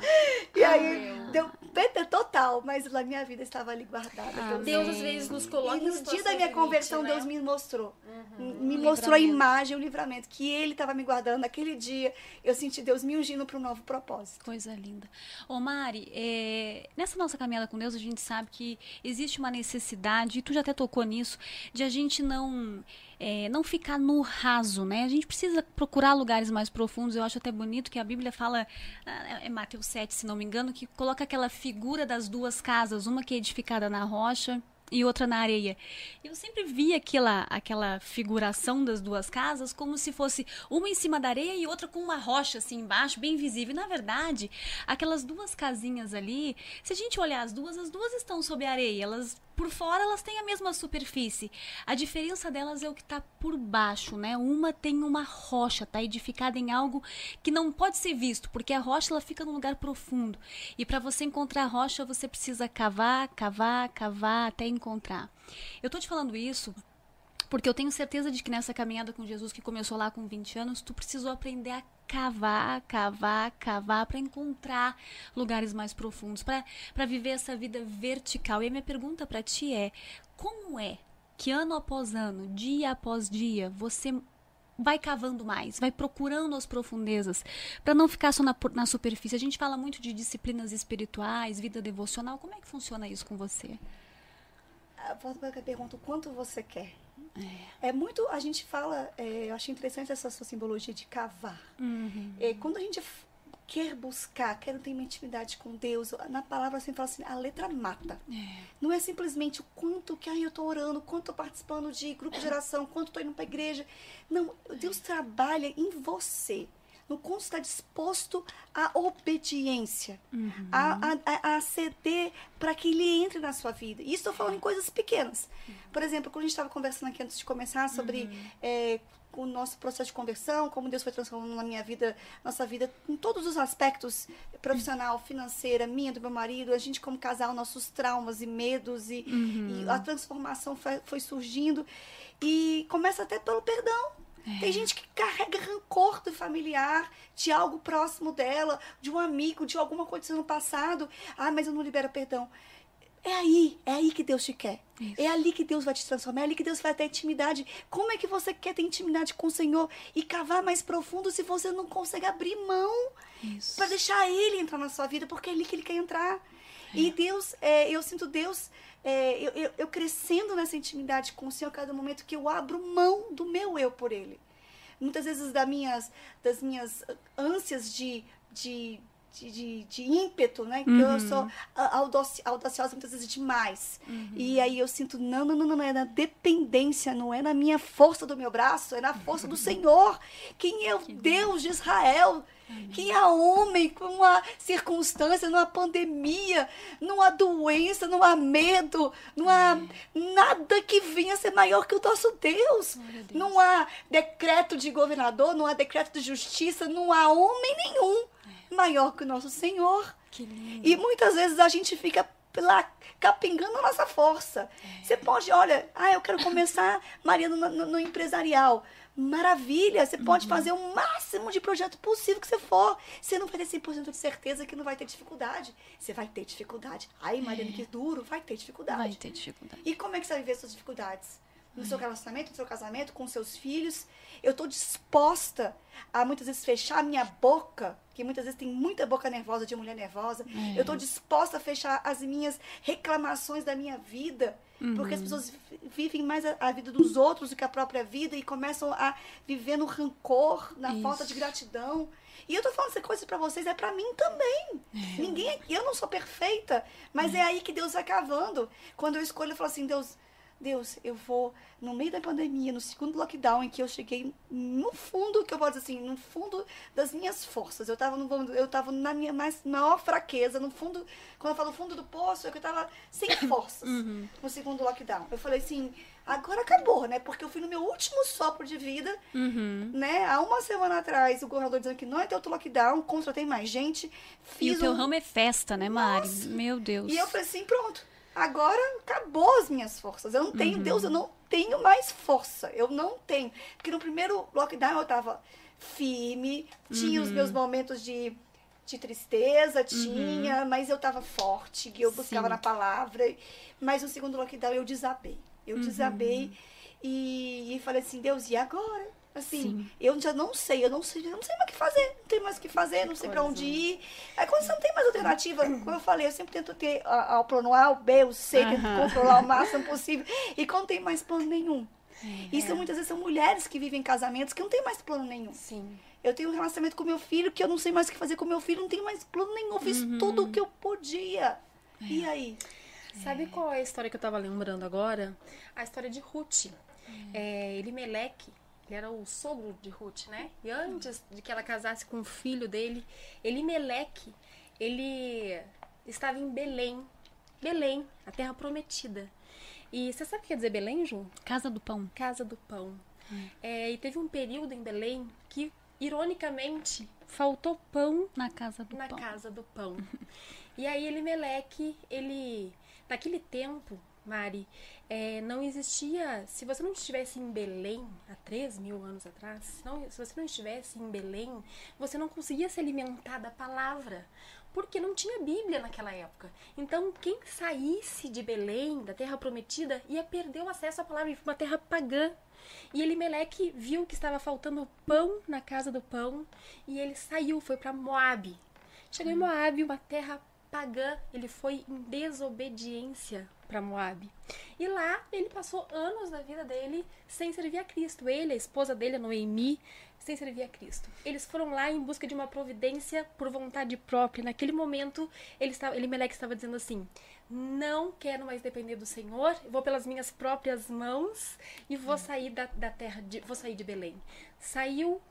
E aí deu PT total, mas a minha vida estava ali guardada. Deus-
Deus às vezes nos coloca
E no dia da minha
limite,
conversão,
né?
Deus me mostrou.
Uhum.
Me mostrou a
livramento.
imagem, o livramento, que Ele estava me guardando. Naquele dia, eu senti Deus me ungindo para um novo propósito.
Coisa linda. Ô Mari, é, nessa nossa caminhada com Deus, a gente sabe que existe uma necessidade, e tu já até tocou nisso, de a gente não é, não ficar no raso, né? A gente precisa procurar lugares mais profundos. Eu acho até bonito que a Bíblia fala, ah, é Mateus 7, se não me engano, que coloca aquela figura das duas casas, uma que é edificada na rocha e outra na areia. Eu sempre vi aquela, aquela figuração das duas casas como se fosse uma em cima da areia e outra com uma rocha assim embaixo, bem visível. E, na verdade, aquelas duas casinhas ali, se a gente olhar as duas, as duas estão sob a areia. Elas por fora elas têm a mesma superfície. A diferença delas é o que está por baixo, né? Uma tem uma rocha, está edificada em algo que não pode ser visto, porque a rocha ela fica num lugar profundo. E para você encontrar a rocha, você precisa cavar, cavar, cavar até encontrar. Eu tô te falando isso porque eu tenho certeza de que nessa caminhada com Jesus que começou lá com 20 anos, tu precisou aprender a cavar, cavar, cavar para encontrar lugares mais profundos, para viver essa vida vertical. E a minha pergunta para ti é: como é que ano após ano, dia após dia, você vai cavando mais, vai procurando as profundezas, para não ficar só na, na superfície? A gente fala muito de disciplinas espirituais, vida devocional. Como é que funciona isso com você?
A próxima pergunta, o quanto você quer? É, muito, a gente fala, é, eu acho interessante essa sua simbologia de cavar. É, quando a gente quer buscar, quer ter uma intimidade com Deus, na palavra sempre fala assim, a letra mata. Não é simplesmente o quanto que ai, eu tô orando, quanto tô participando de grupo de oração, quanto tô indo pra igreja. Não, Deus trabalha em você. No quanto está disposto à obediência, a, a, a- a ceder para que ele entre na sua vida. E estou falando em coisas pequenas. Por exemplo, quando a gente estava conversando aqui antes de começar sobre é, o nosso processo de conversão, como Deus foi transformando na minha vida, nossa vida, em todos os aspectos, profissional, financeira, minha, do meu marido, a gente como casal, nossos traumas e medos e, e a transformação foi, foi surgindo. E começa até pelo perdão. Tem gente que carrega rancor do familiar, de algo próximo dela, de um amigo, de alguma coisa no passado. Ah, mas eu não libero perdão. É aí, é aí que Deus te quer.
Isso.
É ali que Deus vai te transformar, é ali que Deus vai ter intimidade. Como é que você quer ter intimidade com o Senhor e cavar mais profundo se você não consegue abrir mão para deixar Ele entrar na sua vida, porque é ali que Ele quer entrar. E Deus, é, eu sinto Deus, é, eu, eu, eu crescendo nessa intimidade com o Senhor a cada momento que eu abro mão do meu eu por Ele. Muitas vezes das minhas, das minhas ânsias de, de, de, de, de ímpeto, né? Que eu sou a- audaci- audaciosa muitas vezes demais. E aí eu sinto, não, não, não, não, não, é na dependência, não é na minha força do meu braço, é na força do Senhor. Quem é o Deus de Israel? Quem é homem com uma circunstância, numa pandemia, numa doença, não há medo, não há nada que venha ser maior que o nosso Deus. Não há decreto de governador, não há decreto de justiça, não há homem nenhum maior que o nosso Senhor. E muitas vezes a gente fica lá capengando a nossa força. Você pode, olha, ah, eu quero começar, Maria, no, no- no empresarial. Maravilha, você pode fazer o máximo de projeto possível que você for. Você não vai ter 100% de certeza que não vai ter dificuldade. Você vai ter dificuldade. Ai, Mariana, que duro, vai ter dificuldade.
Vai ter dificuldade.
E como é que você vai viver suas dificuldades? No seu relacionamento, no seu casamento, com seus filhos. Eu estou disposta a muitas vezes fechar a minha boca, que muitas vezes tem muita boca nervosa de mulher nervosa. Eu estou disposta a fechar as minhas reclamações da minha vida. Porque as pessoas vi- vivem mais a, a vida dos outros do que a própria vida e começam a viver no rancor, na falta de
Isso.
gratidão. E eu tô falando essa coisa pra vocês, é pra mim também. Ninguém, é- eu não sou perfeita, mas é. aí que Deus vai cavando. Quando eu escolho, eu falo assim, Deus, Deus, eu vou no meio da pandemia, no segundo lockdown, em que eu cheguei no fundo, que eu posso dizer assim, no fundo das minhas forças. Eu tava, no, eu tava na minha mais, maior fraqueza, no fundo, quando eu falo fundo do poço, é que eu tava sem forças no segundo lockdown. Eu falei assim, agora acabou, né? Porque eu fui no meu último sopro de vida,
Uhum.
né? Há uma semana atrás, o governador dizendo que não ia ter outro lockdown, contratei mais gente,
E
fiz
o teu
um-
ramo é festa, né, Mari?
Nossa.
Meu Deus.
e eu falei assim, pronto, agora acabou as minhas forças. Eu não tenho, Deus, eu não tenho mais força. Eu não tenho. Porque no primeiro lockdown eu tava firme, tinha os meus momentos de, de tristeza, tinha, mas eu tava forte, eu buscava
Sim.
na palavra. Mas no segundo lockdown eu desabei. Eu desabei e, e falei assim, Deus, e agora? Assim,
Sim.
eu já não sei, eu não sei, eu não sei mais o que fazer, não tenho mais o que fazer, não sei pra
coisa.
onde ir. Aí quando você não tem mais alternativa, como eu falei, eu sempre tento ter a- a- o plano A, o B, o C, tento
Aham.
controlar o máximo possível. E quando tem mais plano nenhum.
É.
Isso muitas vezes são mulheres que vivem em casamentos que não tem mais plano nenhum.
Sim.
Eu tenho um relacionamento com meu filho que eu não sei mais o que fazer com meu filho, não tenho mais plano nenhum. Eu fiz
Uhum.
tudo o que eu podia.
É.
E aí?
Sabe qual é a história que eu tava lembrando agora? A história de Ruth. É, Elimeleque, ele era o sogro de Ruth, né? E antes de que ela casasse com o filho dele, Elimeleque, ele estava em Belém. Belém, a terra prometida. E você sabe o que quer dizer Belém, Ju?
Casa do Pão.
Casa do Pão. É, e teve um período em Belém que, ironicamente, faltou pão
Na Casa do
na
Pão.
casa do pão. E aí Elimeleque, ele. Naquele tempo, Mari, é, não existia. Se você não estivesse em Belém, há 3 mil anos atrás, se, não- se você não estivesse em Belém, você não conseguia se alimentar da palavra. Porque não tinha Bíblia naquela época. Então, quem saísse de Belém, da terra prometida, ia perder o acesso à palavra, uma terra pagã. E Elimeleque viu que estava faltando pão na casa do pão e ele saiu, foi para Moabe. Chegou em Moabe, uma terra pagã, ele foi em desobediência para Moabe. E lá ele passou anos da vida dele sem servir a Cristo. Ele, a esposa dele, a Noemi, sem servir a Cristo. Eles foram lá em busca de uma providência por vontade própria. Naquele momento, ele estava, Elimeleque estava dizendo assim: não quero mais depender do Senhor, vou pelas minhas próprias mãos e vou sair da, da terra, de, vou sair de Belém. Saiu,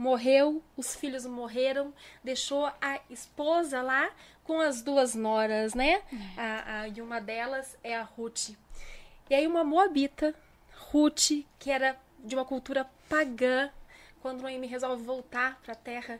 morreu, os filhos morreram, deixou a esposa lá com as duas noras, né? A, a- e uma delas é a Ruth. E aí uma moabita, Ruth, que era de uma cultura pagã, quando Noemi resolve voltar para a terra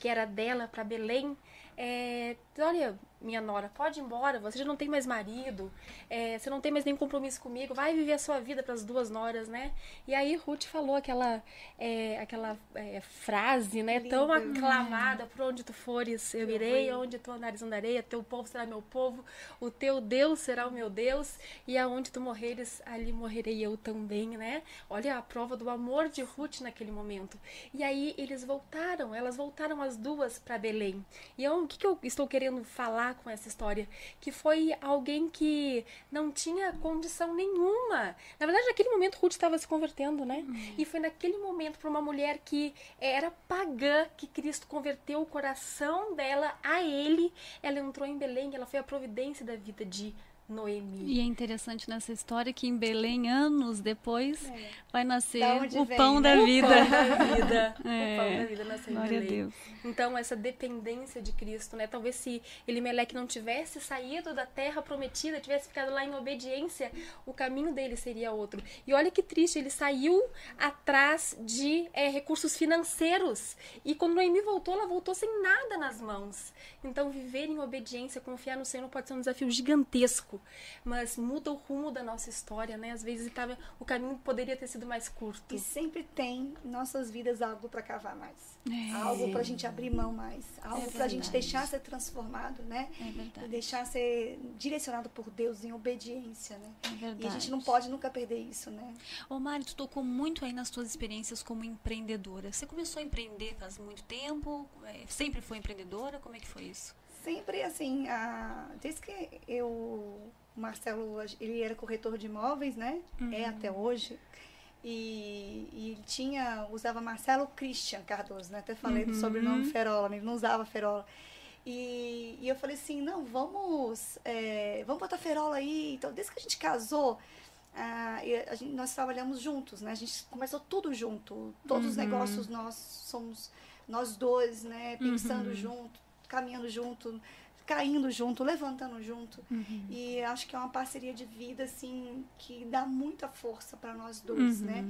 que era dela, para Belém, é, olha, minha nora, pode ir embora, você já não tem mais marido, é, você não tem mais nenhum compromisso comigo, vai viver a sua vida para as duas noras, né? E aí Ruth falou aquela, é, aquela é, frase, né,
Linda.
tão aclamada, por onde tu fores eu irei, onde tu andares andarei, teu povo será meu povo, o teu Deus será o meu Deus, e aonde tu morreres, ali morrerei eu também, né? Olha a prova do amor de Ruth naquele momento. E aí eles voltaram, elas voltaram as duas para Belém. E o que, que eu estou querendo falar com essa história? Que foi alguém que não tinha condição nenhuma. Na verdade, naquele momento Ruth estava se convertendo, né? E foi naquele momento para uma mulher que era pagã que Cristo converteu o coração dela a ele. Ela entrou em Belém, ela foi a providência da vida de Noemi.
E é interessante nessa história que em Belém, anos depois, vai nascer o
vem,
pão
né?
da
O
vida.
pão da vida.
É.
O pão da vida nasceu em
Glória
Belém.
Deus.
Então, essa dependência de Cristo, né? Talvez se Elimeleque não tivesse saído da terra prometida, tivesse ficado lá em obediência, o caminho dele seria outro. E olha que triste, ele saiu atrás de é, recursos financeiros. E quando Noemi voltou, ela voltou sem nada nas mãos. Então, viver em obediência, confiar no Senhor pode ser um desafio gigantesco, mas muda o rumo da nossa história, né? Às vezes tava, o caminho poderia ter sido mais curto.
E sempre tem em nossas vidas algo para cavar mais.
É.
Algo pra gente abrir mão mais. Algo pra gente
verdade.
deixar ser transformado, né?
É verdade.
E deixar ser direcionado por Deus em obediência, né?
É verdade.
E a gente não pode nunca perder isso, né?
Ô Mari, tu tocou muito aí nas tuas experiências como empreendedora. Você começou a empreender faz muito tempo? É, Sempre foi empreendedora? Como é que foi isso?
Sempre assim, a... desde que eu, o Marcelo, ele era corretor de imóveis, né? É até hoje. E, e ele tinha, usava Marcelo Christian Cardoso, né? Até falei do sobrenome Ferola, ele não usava Ferola. E, e eu falei assim, não, vamos, é, vamos botar Ferola aí. Então, desde que a gente casou, e a gente- nós trabalhamos juntos, né? A gente começou tudo junto. Todos os negócios nós somos nós dois, né? Pensando junto, caminhando junto, caindo junto, levantando junto. E acho que é uma parceria de vida, assim, que dá muita força para nós dois, né?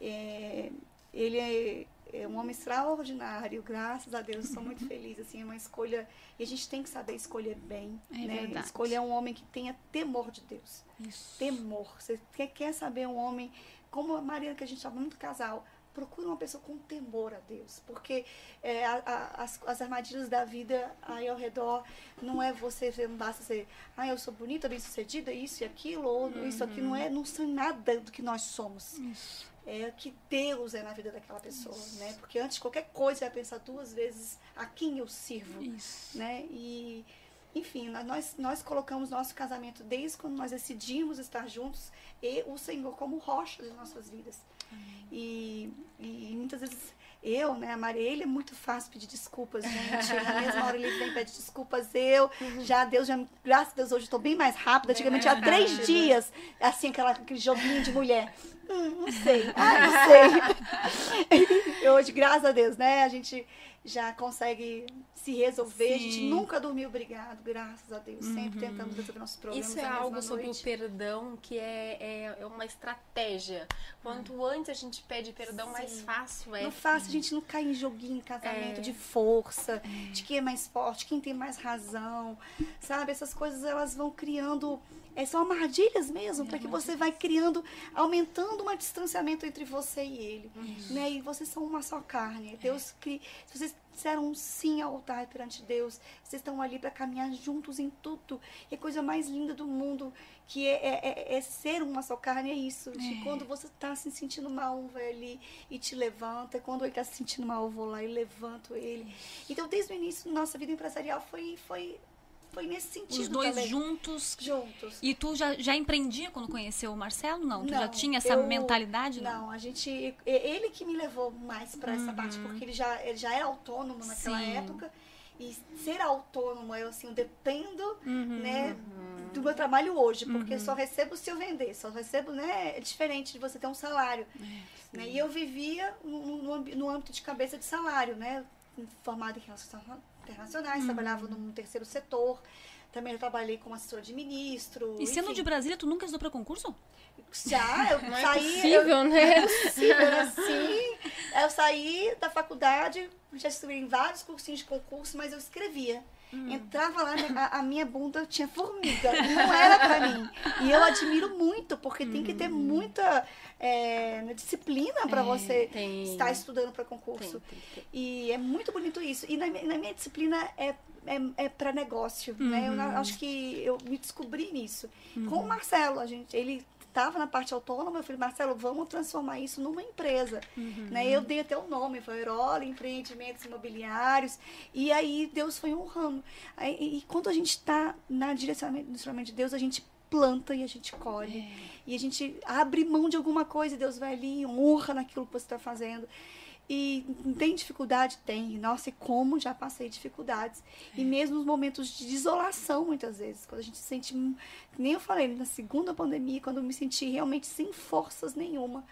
É, ele é, é um homem extraordinário, graças a Deus, sou muito feliz, assim, é uma escolha, e a gente tem que saber escolher bem,
É
né?
verdade.
Escolher um homem que tenha temor de Deus
Isso.
temor. Você quer, quer saber um homem, como a Maria, que a gente chama muito casal, procura uma pessoa com temor a Deus. Porque é, a- a- as, as armadilhas da vida aí ao redor não é você, você não basta ser, ah, eu sou bonita, bem sucedida, isso e aquilo, ou isso aqui, não é, não são nada do que nós somos.
Isso.
É o que Deus é na vida daquela pessoa, né? Porque antes de qualquer coisa, você vai pensar duas vezes a quem eu sirvo
Isso.
né? E enfim, nós nós colocamos nosso casamento desde quando nós decidimos estar juntos e o Senhor como rocha de nossas vidas. E, e muitas vezes eu, né, a Maria, ele é muito fácil pedir desculpas, gente. Na mesma hora ele vem e pede desculpas, eu. Já Deus, já, graças a Deus, hoje eu tô bem mais rápida. Antigamente, há três dias, assim, aquela, aquele joguinho de mulher. Hum, não sei, ah, não sei. hoje, graças a Deus, né, a gente já consegue se resolver. A gente
Sim.
nunca dormiu brigado, graças a Deus. Sempre tentamos resolver nossos problemas
Isso é algo sobre
noite.
o perdão que é, é, é uma estratégia. Quanto antes a gente pede perdão, mais fácil é.
Não fácil a gente não cair em joguinho, em casamento
É.
de força, de quem é mais forte, quem tem mais razão, sabe? Essas coisas elas vão criando, é, são armadilhas mesmo, para que você vai criando, aumentando um distanciamento entre você e ele, né? E vocês são uma só carne. Deus cria, se vocês disseram um sim ao altar perante Deus, vocês estão ali para caminhar juntos em tudo. E a coisa mais linda do mundo que é, é- é- é ser uma só carne, é isso. De quando você tá se sentindo mal, um vai ali e te levanta. Quando ele tá se sentindo mal, eu vou lá e levanto ele. Então, desde o início da nossa vida empresarial, foi, foi, foi nesse sentido
Os dois
também.
juntos.
Juntos.
E tu já, já empreendia quando conheceu o Marcelo? Não, tu já
Não,
tinha essa
eu-
mentalidade?
Não, a gente. Ele que me levou mais para essa parte, porque ele já, ele já era autônomo naquela
Sim.
época. E ser autônomo, eu assim, eu dependo
Uhum.
né, do meu trabalho hoje, porque só recebo se eu vender, só recebo, né? É diferente de você ter um salário.
É,
né? E eu vivia no, no, no âmbito de cabeça de salário, né? Formada em relações internacionais,
Uhum.
trabalhava no terceiro setor. Também trabalhei como assessora de ministro.
E sendo
enfim.
de Brasília, tu nunca estudou pra concurso?
Já, eu
Não é
saí.
possível,
eu,
né?
É possível, né? Sim. Eu saí da faculdade, já estudei em vários cursinhos de concurso, mas eu escrevia. Entrava lá, né, a, a minha bunda tinha formiga. Não era pra mim. E eu admiro muito, porque tem que ter muita é, disciplina pra você
tem.
estar estudando pra concurso.
Tem, tem.
E é muito bonito isso. E na, minha- na minha disciplina é, é, é para negócio, né? Eu na- acho que eu me descobri nisso. Com o Marcelo, a gente, ele estava na parte autônoma, eu falei, Marcelo, vamos transformar isso numa empresa. Né? Eu dei até o nome, foi Aerola Empreendimentos Imobiliários. E aí Deus foi honrando. Aí, e, quando a gente está na direcionamento, de Deus, a gente planta e a gente colhe. E a gente abre mão de alguma coisa e Deus vai ali e honra naquilo que você está fazendo. E tem dificuldade? Tem. Nossa, e como já passei dificuldades. E mesmo nos momentos de desolação, muitas vezes. Quando a gente se sente. Nem eu falei, na segunda pandemia, quando eu me senti realmente sem forças nenhuma.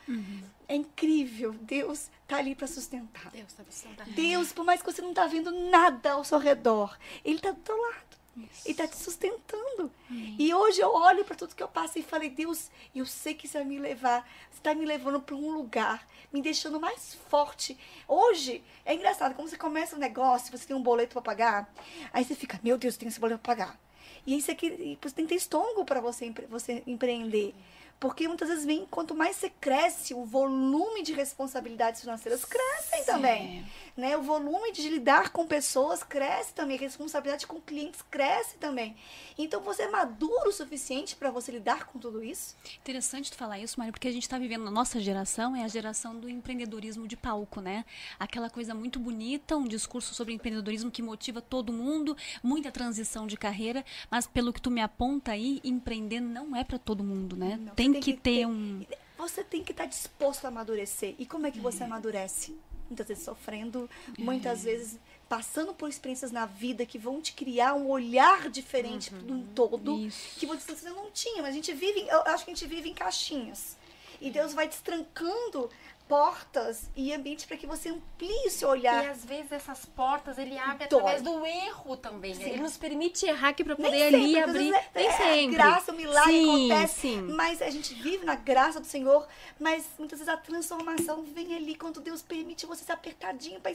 É incrível. Deus tá ali para sustentar.
Deus tá sustentando.
Deus, por mais que você não tá vendo nada ao seu redor, Ele tá do teu lado. Ele tá te sustentando. E hoje eu olho para tudo que eu passo e falei, Deus, eu sei que você vai me levar. Você tá me levando para um lugar, me deixando mais forte. Hoje, é engraçado, como você começa um negócio, você tem um boleto para pagar, aí você fica, meu Deus, tem esse boleto para pagar. E que- e você tem que ter estômago para você, você empreender. Porque muitas vezes vem, quanto mais você cresce, o volume de responsabilidades financeiras crescem também. Né? O volume de lidar com pessoas cresce também, a responsabilidade com clientes cresce também. Então você é maduro o suficiente para você lidar com tudo isso?
Interessante tu falar isso, Mário, porque a gente está vivendo na nossa geração, é a geração do empreendedorismo de palco, né? Aquela coisa muito bonita, um discurso sobre empreendedorismo que motiva todo mundo, muita transição de carreira, mas pelo que tu me aponta aí, empreender não é para todo mundo, né?
Não,
tem,
você
que, ter um.
Você tem que estar disposto a amadurecer. E como é que você amadurece? Muitas vezes sofrendo, muitas vezes passando por experiências na vida que vão te criar um olhar diferente de um todo
Isso.
que você não tinha. Mas a gente vive, eu acho que a gente vive em caixinhas. E Deus vai destrancando portas e ambientes para que você amplie o seu olhar.
E às vezes essas portas ele abre
Dói.
através do erro também.
Sim.
Ele nos permite errar aqui para poder
sempre,
ali abrir.
é,
Nem
é
sempre.
A graça, o milagre
sim,
acontece.
Sim.
Mas a gente vive na graça do Senhor, mas muitas vezes a transformação vem ali quando Deus permite você ser apertadinho para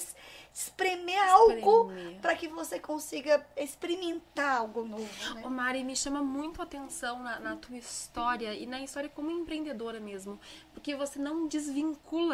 espremer algo para que você consiga experimentar algo novo. Né?
Ô Mari, me chama muito a atenção na, na tua história e na história como empreendedora mesmo. Porque você não desvincula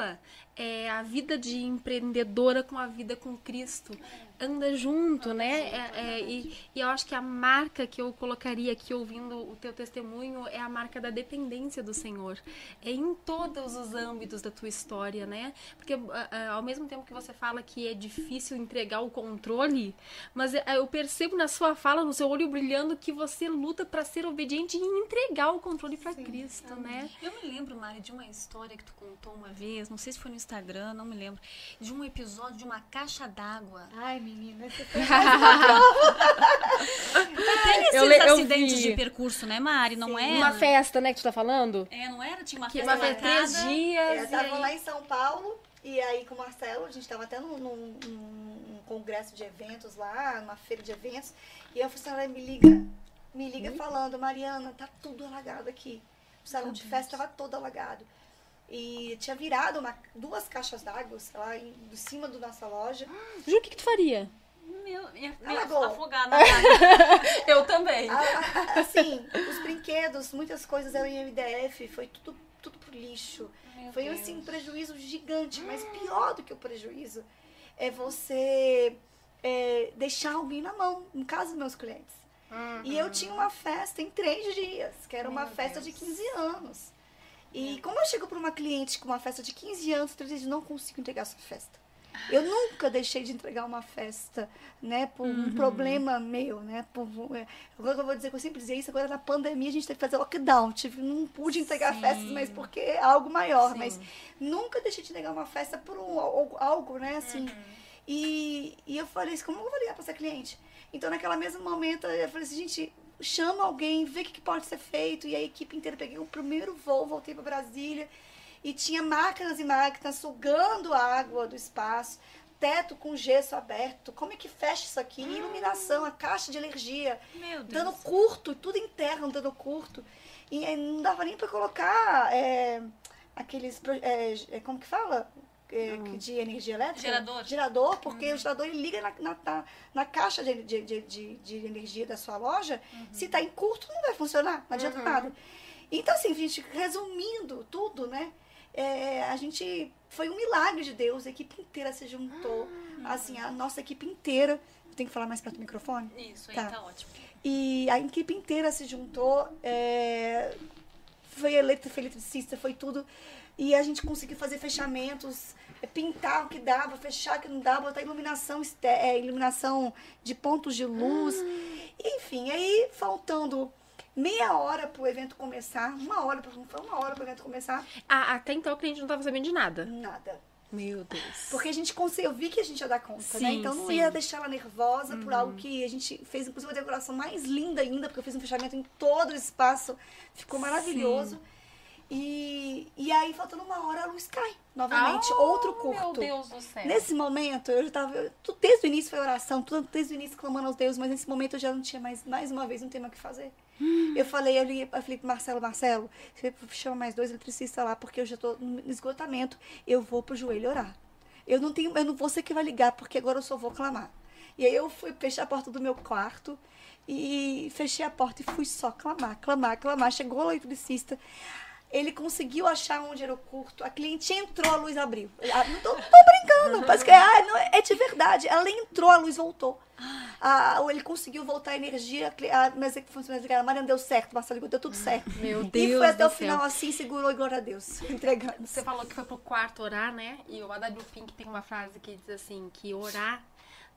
é, a vida de empreendedora com a vida com Cristo. Anda junto, né? É, é, e, e eu acho que a marca que eu colocaria aqui ouvindo o teu testemunho é a marca da dependência do Senhor. É em todos os âmbitos da tua história, né? Porque ah, ah, ao mesmo tempo que você fala que é difícil entregar o controle, mas eh, eu percebo na sua fala, no seu olho brilhando, que você luta para ser obediente e entregar o controle para Cristo, né?
Eu me lembro, Mari, de uma história que tu contou uma vez, não sei se foi no Instagram, não me lembro, de um episódio de uma caixa d'água.
Ai, menina, você foi
Tem esses
Eu le- eu
acidentes
vi.
de percurso, né, Mari? Não é?
Uma festa, né, que tu tá falando?
É, não era? Tinha uma
Que
festa
uma festa três dias.
Eu
e
tava
aí-
lá em São Paulo e aí com o Marcelo, a gente tava até num, num- num congresso de eventos lá, numa feira de eventos, e a funcionária me liga, me liga falando, Mariana, tá tudo alagado aqui. O salão de festa tava todo alagado. E tinha virado uma- duas caixas d'água lá em, em cima da nossa loja.
Ju, o que, que tu faria?
Meu, ia, ia
Alagou.
afogar na água.
Eu também.
A- a- assim, os brinquedos, muitas coisas eram em MDF, foi tudo, tudo pro lixo. Foi assim, um prejuízo gigante, mas pior do que o prejuízo é você é, deixar alguém na mão, no caso dos meus clientes. E eu tinha uma festa em três dias, que era uma
Meu
festa
Deus.
de 15 anos. E como eu chego para uma cliente com uma festa de 15 anos, três dias, não consigo entregar essa festa. Eu nunca deixei de entregar uma festa, né, por um problema meu, né, por, é, agora eu vou dizer que eu sempre dizia isso, agora na pandemia a gente teve que fazer lockdown, tive, não pude entregar
Sim.
festas, mas porque é algo maior,
Sim.
mas nunca deixei de entregar uma festa por um, algo, né, assim, e, e eu falei assim, como eu vou ligar para essa cliente? Então naquela mesmo momento eu falei assim, gente, chama alguém, vê o que, que pode ser feito, e a equipe inteira, peguei o primeiro voo, voltei para Brasília, e tinha máquinas e máquinas sugando a água do espaço, teto com gesso aberto. Como é que fecha isso aqui? Iluminação, a caixa de energia,
Meu Deus.
dando curto, tudo interno dando curto. E não dava nem para colocar é, aqueles. é, como que fala? Que de energia elétrica.
Gerador.
Gerador, porque o gerador ele liga na, na, na, na caixa de, de, de, de, energia da sua loja. Se tá em curto, não vai funcionar, não adianta nada. Então, assim, gente, resumindo tudo, né? é, a gente. Foi um milagre de Deus, a equipe inteira se juntou. Assim, a nossa equipe inteira. Tem que falar mais perto do microfone?
Isso, aí
Tá.
tá, ótimo.
E a equipe inteira se juntou. é, foi eleito, foi eletricista, foi tudo. E a gente conseguiu fazer fechamentos, pintar o que dava, fechar o que não dava, botar iluminação, é, iluminação de pontos de luz. Enfim, aí faltando meia hora pro evento começar, uma hora, pro- foi uma hora pro evento começar,
Ah, até então o cliente não tava sabendo de nada.
nada.
Meu Deus.
Porque a gente conseguiu, eu vi que a gente ia dar conta, né?
Sim,
Então não
sim.
ia deixar ela nervosa por algo que a gente fez, inclusive, uma decoração mais linda ainda, porque eu fiz um fechamento em todo o espaço, ficou maravilhoso. E, e aí, faltando uma hora, a luz cai novamente,
Ah,
outro curto.
Meu Deus do céu.
Nesse momento, eu já tava. eu- desde o início foi oração, tudo desde o início clamando aos deuses, mas nesse momento eu já não tinha mais, mais uma vez, não tem mais o que fazer. Eu falei, eu, liguei, eu falei pro Marcelo, Marcelo, você chama mais dois eletricistas lá, porque eu já tô no esgotamento, eu vou pro joelho orar. Eu não tenho, eu não vou ser que vai ligar, porque agora eu só vou clamar. E aí eu fui fechar a porta do meu quarto e fechei a porta e fui só clamar, clamar, clamar. Chegou o eletricista. Ele conseguiu achar onde era o curto. A cliente entrou, a luz abriu. Ah, Não tô, tô brincando. Parece que ah, não, é de verdade. Ela entrou, a luz voltou. Ah, ele conseguiu voltar a energia. A, mas é que funcionou. A Mariana deu certo, Marcelo ligou, deu tudo certo.
Meu
E
Deus
foi até o final
céu.
assim, segurou e glória a Deus. Entregando.
Você falou que foi pro quarto orar, né? E o A.W. Pink tem uma frase que diz assim, que orar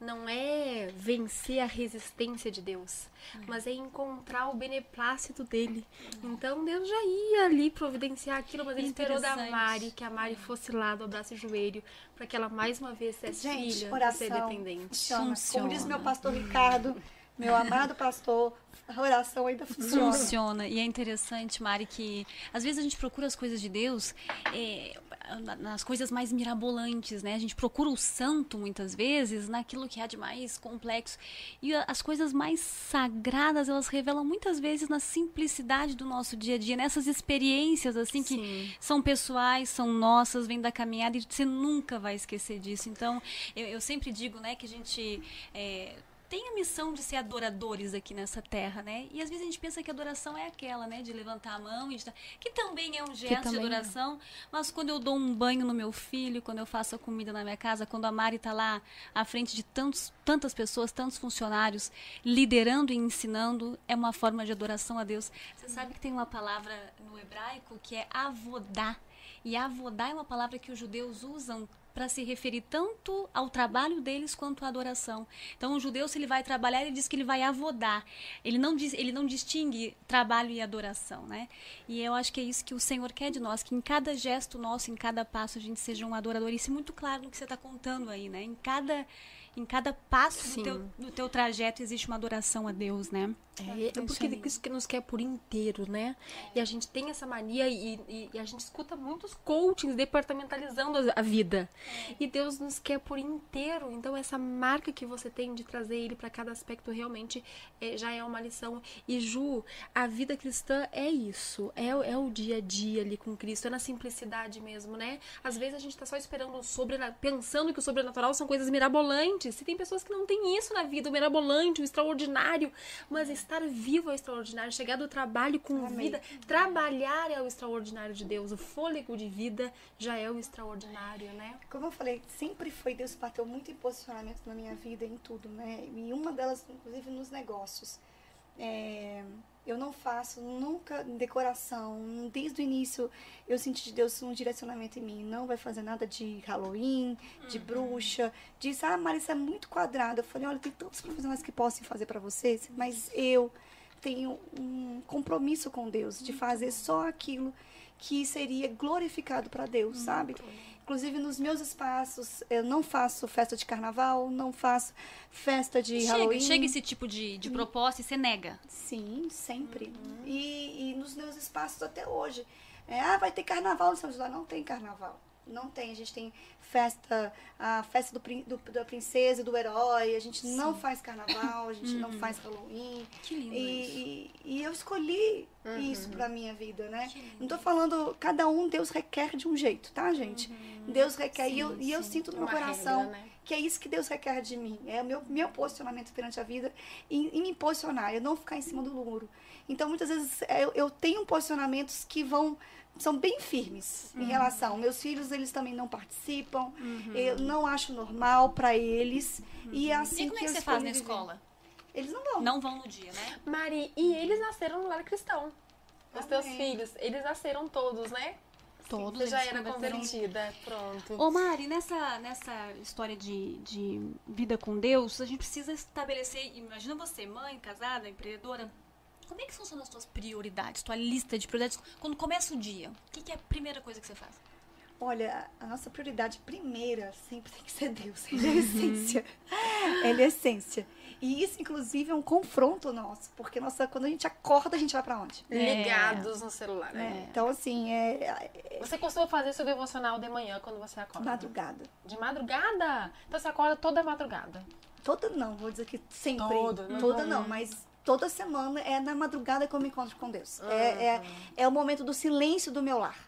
não é vencer a resistência de Deus, mas é encontrar o beneplácito dele. Então Deus já ia ali providenciar aquilo, mas ele esperou da. Mari, que a Mari fosse lá, dobrasse o joelho, para que ela mais uma vez fosse
Gente,
filha,
oração
ser dependente.
funciona.
Funciona.
Como diz meu pastor Ricardo, meu amado pastor, a oração ainda funciona.
Funciona. E é interessante, Mari, que às vezes a gente procura as coisas de Deus é, na- nas coisas mais mirabolantes, né? A gente procura o santo muitas vezes naquilo que há de mais complexo. E as coisas mais sagradas, elas revelam muitas vezes na simplicidade do nosso dia a dia, nessas experiências assim que
Sim.
são pessoais, são nossas, vêm da caminhada e você nunca vai esquecer disso. Então, eu, eu sempre digo, né, que a gente é, tem a missão de ser adoradores aqui nessa terra, né? E às vezes a gente pensa que adoração é aquela, né, de levantar a mão e de... que também é um gesto de
é.
adoração, mas quando eu dou um banho no meu filho, quando eu faço a comida na minha casa, quando a Mari está lá à frente de tantos, tantas pessoas, tantos funcionários, liderando e ensinando, é uma forma de adoração a Deus. Você sabe que tem uma palavra no hebraico que é avodá. E avodá é uma palavra que os judeus usam para se referir tanto ao trabalho deles quanto à adoração. Então, o judeu, se ele vai trabalhar, ele diz que ele vai avodar. Ele não, diz, ele não distingue trabalho e adoração, né? E eu acho que é isso que o Senhor quer de nós, que em cada gesto nosso, em cada passo, a gente seja um adorador. Isso é muito claro no que você está contando aí, né? Em cada, em cada passo do teu, do teu trajeto existe uma adoração a Deus, né?
É, é porque ele isso que nos quer por inteiro, né? E a gente tem essa mania e, e- e a gente escuta muitos coachings departamentalizando a- vida. E Deus nos quer por inteiro. Então essa marca que você tem de trazer ele para cada aspecto realmente é, já é uma lição. E Ju, a vida cristã é isso. É, o- é o dia a dia ali com Cristo. É na simplicidade mesmo, né? Às vezes a gente tá só esperando o sobrenatural, pensando que o sobrenatural são coisas mirabolantes. E tem pessoas que não têm isso na vida, o mirabolante, o extraordinário. Mas estar vivo é extraordinário, chegar do trabalho com
Amém.
vida, trabalhar é o extraordinário de Deus, o fôlego de vida já é o extraordinário, né?
Como eu falei, sempre foi Deus que bateu muito em posicionamento na minha vida, em tudo, né? E uma delas, inclusive, nos negócios. É, eu não faço nunca decoração. Desde o início, eu senti de Deus um direcionamento em mim. Não vai fazer nada de Halloween, de bruxa. Disse, ah, Marisa é muito quadrada. Eu falei, olha, tem tantos profissionais que possam fazer para vocês, mas eu tenho um compromisso com Deus de fazer só aquilo que seria glorificado para Deus, sabe? Inclusive nos meus espaços, eu não faço festa de carnaval, não faço festa de
Chega,
Halloween.
chega esse tipo de, de proposta e você nega.
Sim, sempre. E, e nos meus espaços até hoje. É, ah, vai ter carnaval no São José. Não tem carnaval. Não tem. A gente tem festa, a festa do, do- da princesa e do herói. A gente não faz carnaval, a gente não faz Halloween.
Que lindo isso.
E, e, e eu escolhi
Uhum.
isso pra minha vida, né? Não tô falando, cada um Deus requer de um jeito, tá, gente? Deus requer. e eu, e eu sinto no meu
Uhum.
Coração
regra, né?
que é isso que Deus requer de mim. É o meu, meu posicionamento perante a vida e, e me posicionar, eu não ficar em cima do muro. Então, muitas vezes, eu, eu tenho posicionamentos que vão são bem firmes
Uhum.
em relação. Meus filhos, eles também não participam. Eu não acho normal pra eles. E é assim
Uhum. E como é
que
que
eu
você faz na
viver.
escola?
Eles não vão.
Não vão no dia, né?
Mari, e eles nasceram no lar cristão. Os teus
Amém.
filhos, eles nasceram todos, né?
Todos
Você já era convertida, pronto.
Ô Mari, nessa, nessa história de, de vida com Deus, a gente precisa estabelecer, imagina você, mãe, casada, empreendedora, como é que funcionam as tuas prioridades, tua lista de prioridades? Quando começa o dia, o que, que é a primeira coisa que você faz?
Olha, a nossa prioridade primeira sempre tem que ser Deus. Ele é a essência. Ele é a essência. E isso, inclusive, é um confronto nosso. Porque nossa, quando a gente acorda, a gente vai pra onde?
É.
Ligados no celular, né?
Então, assim, é, é
Você costuma fazer seu devocional de manhã quando você acorda?
madrugada.
De madrugada? Então você acorda toda madrugada.
Toda não, vou dizer que sempre.
Toda, né?
Toda não, mas toda semana é na madrugada que eu me encontro com Deus. É, é, é o momento do silêncio do meu lar.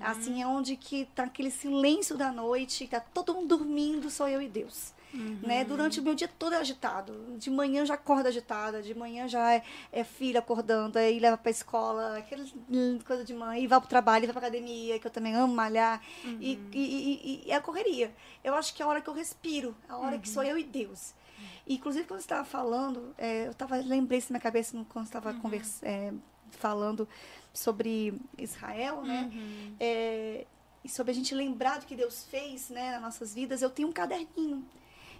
Assim, é onde que tá aquele silêncio da noite, tá todo mundo dormindo, só eu e Deus. Né? Durante o meu dia todo é agitado. De manhã já acorda agitada, de manhã já é, é filha acordando, aí leva pra escola, aquela coisa de mãe, e vai pro trabalho, e vai pra academia, que eu também amo malhar. E, e, e- e é a correria. Eu acho que é a hora que eu respiro, a hora que sou eu e Deus. E, inclusive, quando você estava falando, é, eu tava, lembrei isso na minha cabeça quando você estava falando sobre Israel, né? É, e sobre a gente lembrar do que Deus fez né, nas nossas vidas, eu tenho um caderninho.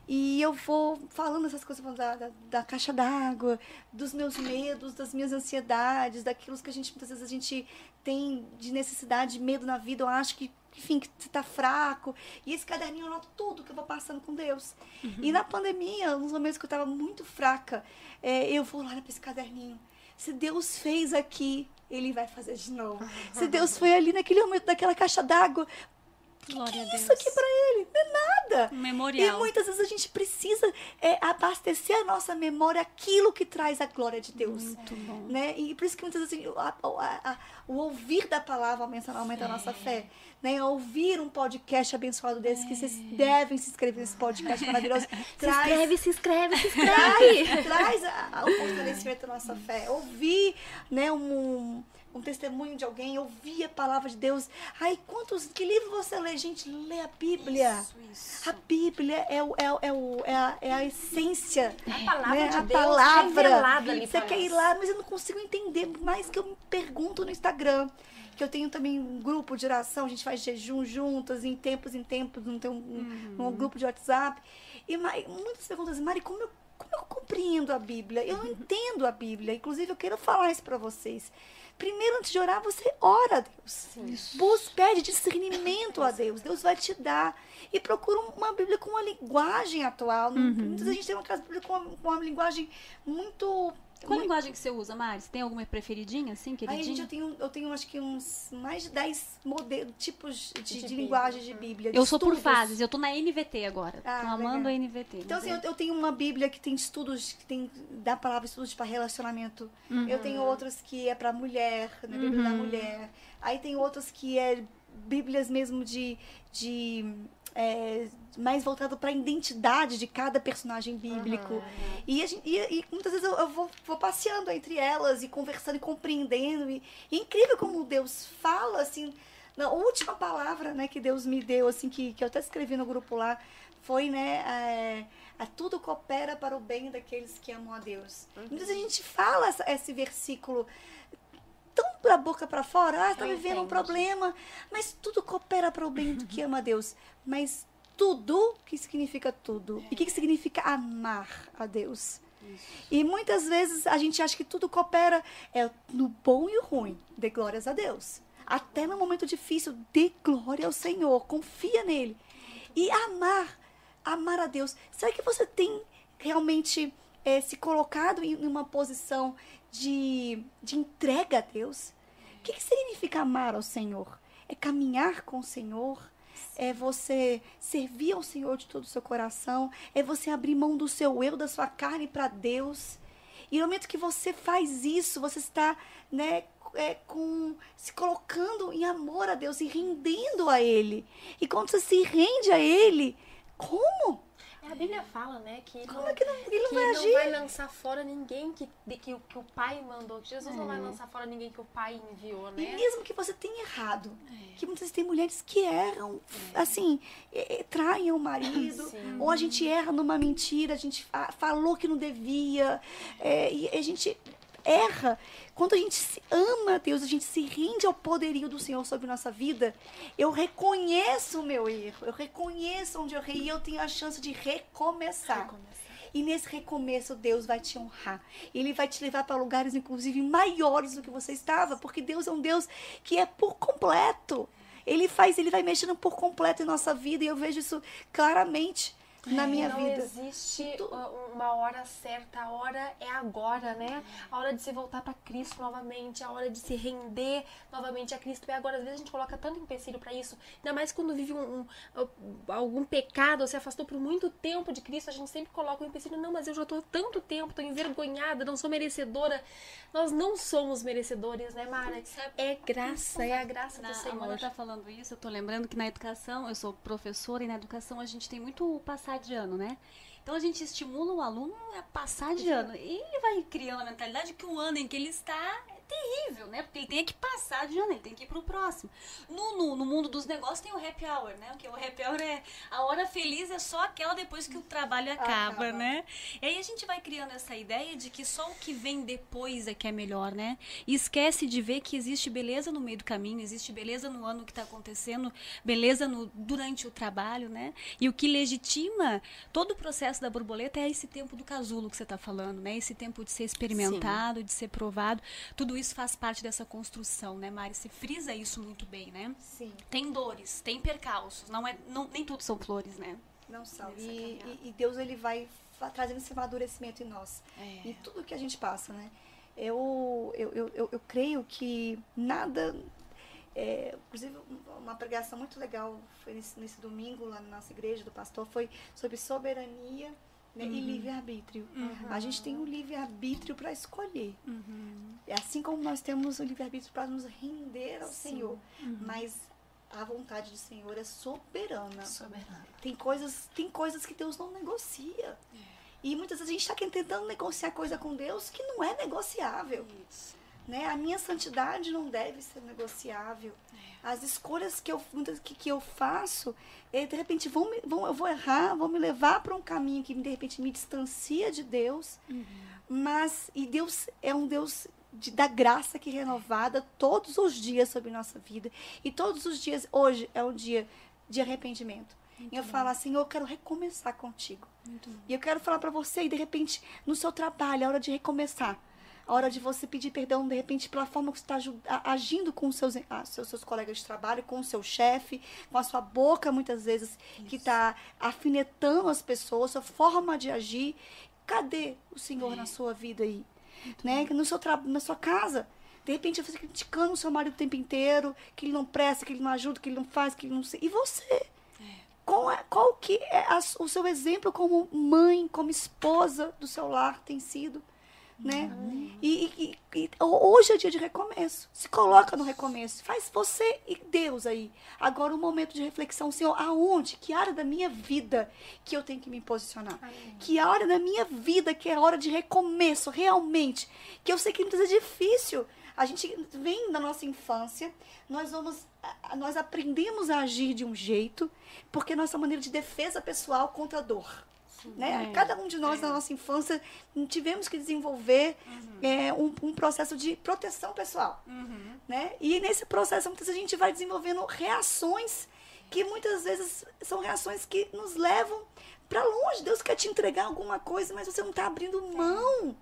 E eu vou falando essas coisas da, da, da caixa d'água, dos meus medos, das minhas ansiedades, daquilo que a gente, muitas vezes, a gente tem de necessidade, de medo na vida. Eu acho que, enfim, que você tá fraco. E esse caderninho eu anoto tudo que eu vou passando com Deus. E na pandemia, nos momentos que eu estava muito fraca, é, eu vou lá para esse caderninho. Se Deus fez aqui, Ele vai fazer de novo. Se Deus foi ali naquele momento daquela caixa d'água,
Glória a Deus.
isso aqui para Ele não é nada.
Um
E
memorial.
muitas vezes a gente precisa é, abastecer a nossa memória aquilo que traz a glória de Deus.
Muito bom.
Né? E por isso que muitas vezes a- a- a- o ouvir da palavra aumenta, aumenta a nossa fé. Né? Ouvir um podcast abençoado desse, que vocês devem se inscrever nesse podcast maravilhoso. traz,
se inscreve, se
traz, traz a- a- o fortalecimento da nossa fé. Ouvir né, um, um testemunho de alguém, ouvir a palavra de Deus. Ai, quantos. Que livro você lê? Gente, lê a Bíblia.
Isso, isso.
A Bíblia é, o, é, é, o, é, a, é a essência.
A palavra
né?
de
a
Deus
palavra.
ali
Você quer ir lá, mas eu não consigo entender. Mais que eu me pergunto no Instagram. Que eu tenho também um grupo de oração, a gente faz jejum juntas, em tempos em tempos, não tem um, um-
Uhum.
um grupo de WhatsApp. E muitas perguntas, Mari, como eu, como eu compreendo a Bíblia? Eu não
Uhum.
entendo a Bíblia. Inclusive, eu quero falar isso para vocês. Primeiro, antes de orar, você ora a Deus. Busca, pede discernimento a Deus. Deus vai te dar. E procura uma Bíblia com uma linguagem atual.
Uhum.
Muitas vezes a gente tem uma casa Bíblia com uma, com uma linguagem muito.
Qual a linguagem que você usa, Mari? Você tem alguma preferidinha, assim,
Aí,
queridinha?
gente, eu tenho, eu tenho acho que uns mais de 10 modelos, tipos de,
De
de
Bíblia.
linguagem de Bíblia. de
Eu sou por
estudos.
fases, eu tô na NVT agora.
Ah,
tô amando
legal.
a NVT.
Então, assim,
é-
eu, eu tenho uma Bíblia que tem estudos, que tem da palavra estudos para relacionamento.
Uhum.
Eu tenho outras que é para mulher, né? Bíblia da mulher. Aí tem outras que é Bíblias mesmo de. de é, mais voltado para a identidade de cada personagem bíblico. E, a gente- e- e muitas vezes eu, eu vou, vou passeando entre elas e conversando e compreendendo. E, e é incrível como Deus fala, assim. Na última palavra né, que Deus me deu, assim, que, que eu até escrevi no grupo lá, foi, né, é, a tudo coopera para o bem daqueles que amam a Deus. Muitas vezes a gente fala essa- esse versículo tão da boca para fora, ah, está vivendo um
entendo.
problema, mas tudo coopera para o bem do que ama a Deus. Mas tudo, o que significa tudo? E o que que significa amar a Deus? E muitas vezes a gente acha que tudo coopera é no bom e o ruim. Dê glórias a Deus. Até no momento difícil, dê glória ao Senhor. Confia nele. E amar, amar a Deus. Será que você tem realmente eh, se colocado em uma posição de, de entrega a Deus? O que, que significa amar ao Senhor? É caminhar com o Senhor? é você servir ao Senhor de todo o seu coração, é você abrir mão do seu eu, da sua carne para Deus. E no momento que você faz isso, você está, né, é, com se colocando em amor a Deus e rendendo a Ele. E quando você se rende a Ele, como?
A Bíblia fala, né, que
Como
não,
é que não, ele não
que
vai
não vai lançar fora ninguém que, que, o- que o Pai mandou. Que Jesus não vai lançar fora ninguém que o Pai enviou,
E
né?
mesmo que você tenha errado, que muitas vezes tem mulheres que erram, assim, é, é, traem o marido,
Sim.
ou a gente erra numa mentira, a gente fa- falou que não devia, é, e a gente erra. Quando a gente se ama a Deus, a gente se rende ao poderio do Senhor sobre nossa vida, eu reconheço o meu erro, eu reconheço onde eu errei e eu tenho a chance de recomeçar. E nesse recomeço, Deus vai te honrar. Ele vai te levar para lugares, inclusive, maiores do que você estava, porque Deus é um Deus que é por completo. Ele faz, ele vai mexendo por completo em nossa vida, e eu vejo isso claramente na minha
não
vida.
existe
Tu-
uma hora certa, a hora é agora, né? A hora de se voltar para Cristo novamente, a hora de se render novamente a Cristo é agora. Às vezes a gente coloca tanto empecilho para isso, ainda mais quando vive um, um- algum pecado, ou se afastou por muito tempo de Cristo, a gente sempre coloca o empecilho, não, mas eu já tô há tanto tempo, tô envergonhada, não sou merecedora. Nós não somos merecedores, né, Mara? É graça, é a graça do
a
Senhor.
Amanda tá falando isso, eu tô lembrando que na educação, eu sou professora e na educação a gente tem muito o passar de ano, né? Então a gente estimula o aluno a passar de ano. E ele vai criando a mentalidade que o ano em que ele está terrível, né? Porque ele tem que passar de ano, ele tem que ir pro próximo. No, no, no mundo dos negócios tem o happy hour, né? Porque o happy hour é a hora feliz é só aquela depois que o trabalho acaba,
Acaba.
né? E aí a gente vai criando essa ideia de que só o que vem depois é que é melhor, né? E esquece de ver que existe beleza no meio do caminho, existe beleza no ano que está acontecendo, beleza no, durante o trabalho, né? E o que legitima todo o processo da borboleta é esse tempo do casulo que você está falando, né? Esse tempo de ser experimentado, de ser provado. Tudo isso faz parte dessa construção, né, Mari? Você frisa isso muito bem, né?
Sim,
Tem dores, tem percalços, não é, não, nem tudo são flores, né?
não são. E, e- e Deus ele vai trazendo esse amadurecimento em nós.
É.
em tudo que a gente passa, né? Eu, eu, eu, eu, eu creio que nada. é, inclusive, uma pregação muito legal foi nesse, nesse domingo lá na nossa igreja do pastor foi sobre soberania né, e livre-arbítrio. A gente tem o livre-arbítrio para escolher. É assim como nós temos o livre-arbítrio para nos render ao Senhor. Mas a vontade do Senhor é soberana. Tem coisas, tem coisas que Deus não negocia. E muitas vezes a gente está tentando negociar coisa com Deus que não é negociável. Né? A minha santidade não deve ser negociável. As escolhas que eu, que, que eu faço, eh, de repente vão, me- vão, eu vou errar, vão me levar para um caminho que de repente me distancia de Deus. Mas, e Deus é um Deus de, da graça que é renovada todos os dias sobre nossa vida. E todos os dias, hoje é um dia de arrependimento. e eu falo assim, eu quero recomeçar contigo. E eu quero falar para você, e de repente, no seu trabalho, é hora de recomeçar. A hora de você pedir perdão, de repente, pela forma que você está agindo com os seus, ah, seus, seus colegas de trabalho, com o seu chefe, com a sua boca, muitas vezes, que está afinetando as pessoas, sua forma de agir. Cadê o Senhor na sua vida aí? Né? No seu. Na sua casa. De repente, você criticando o seu marido o tempo inteiro, que ele não presta, que ele não ajuda, que ele não faz, que ele não... E você? Qual, é, qual que é a- o seu exemplo como mãe, como esposa do seu lar tem sido? Né? E, e- e- hoje é dia de recomeço. Se coloca no recomeço. Faz você e Deus aí. Agora um momento de reflexão, Senhor, aonde? Que área da minha vida que eu tenho que me posicionar? Que área da minha vida que é hora de recomeço, realmente? Que eu sei que muitas vezes é difícil. A gente vem da nossa infância, nós vamos, nós aprendemos a agir de um jeito, porque nossa maneira de defesa pessoal contra a dor. Né?
É,
Cada um de nós, na nossa infância, tivemos que desenvolver é, um, um processo de proteção pessoal. Né? E nesse processo, muitas vezes, a gente vai desenvolvendo reações que muitas vezes são reações que nos levam para longe. Deus quer te entregar alguma coisa, mas você não está abrindo mão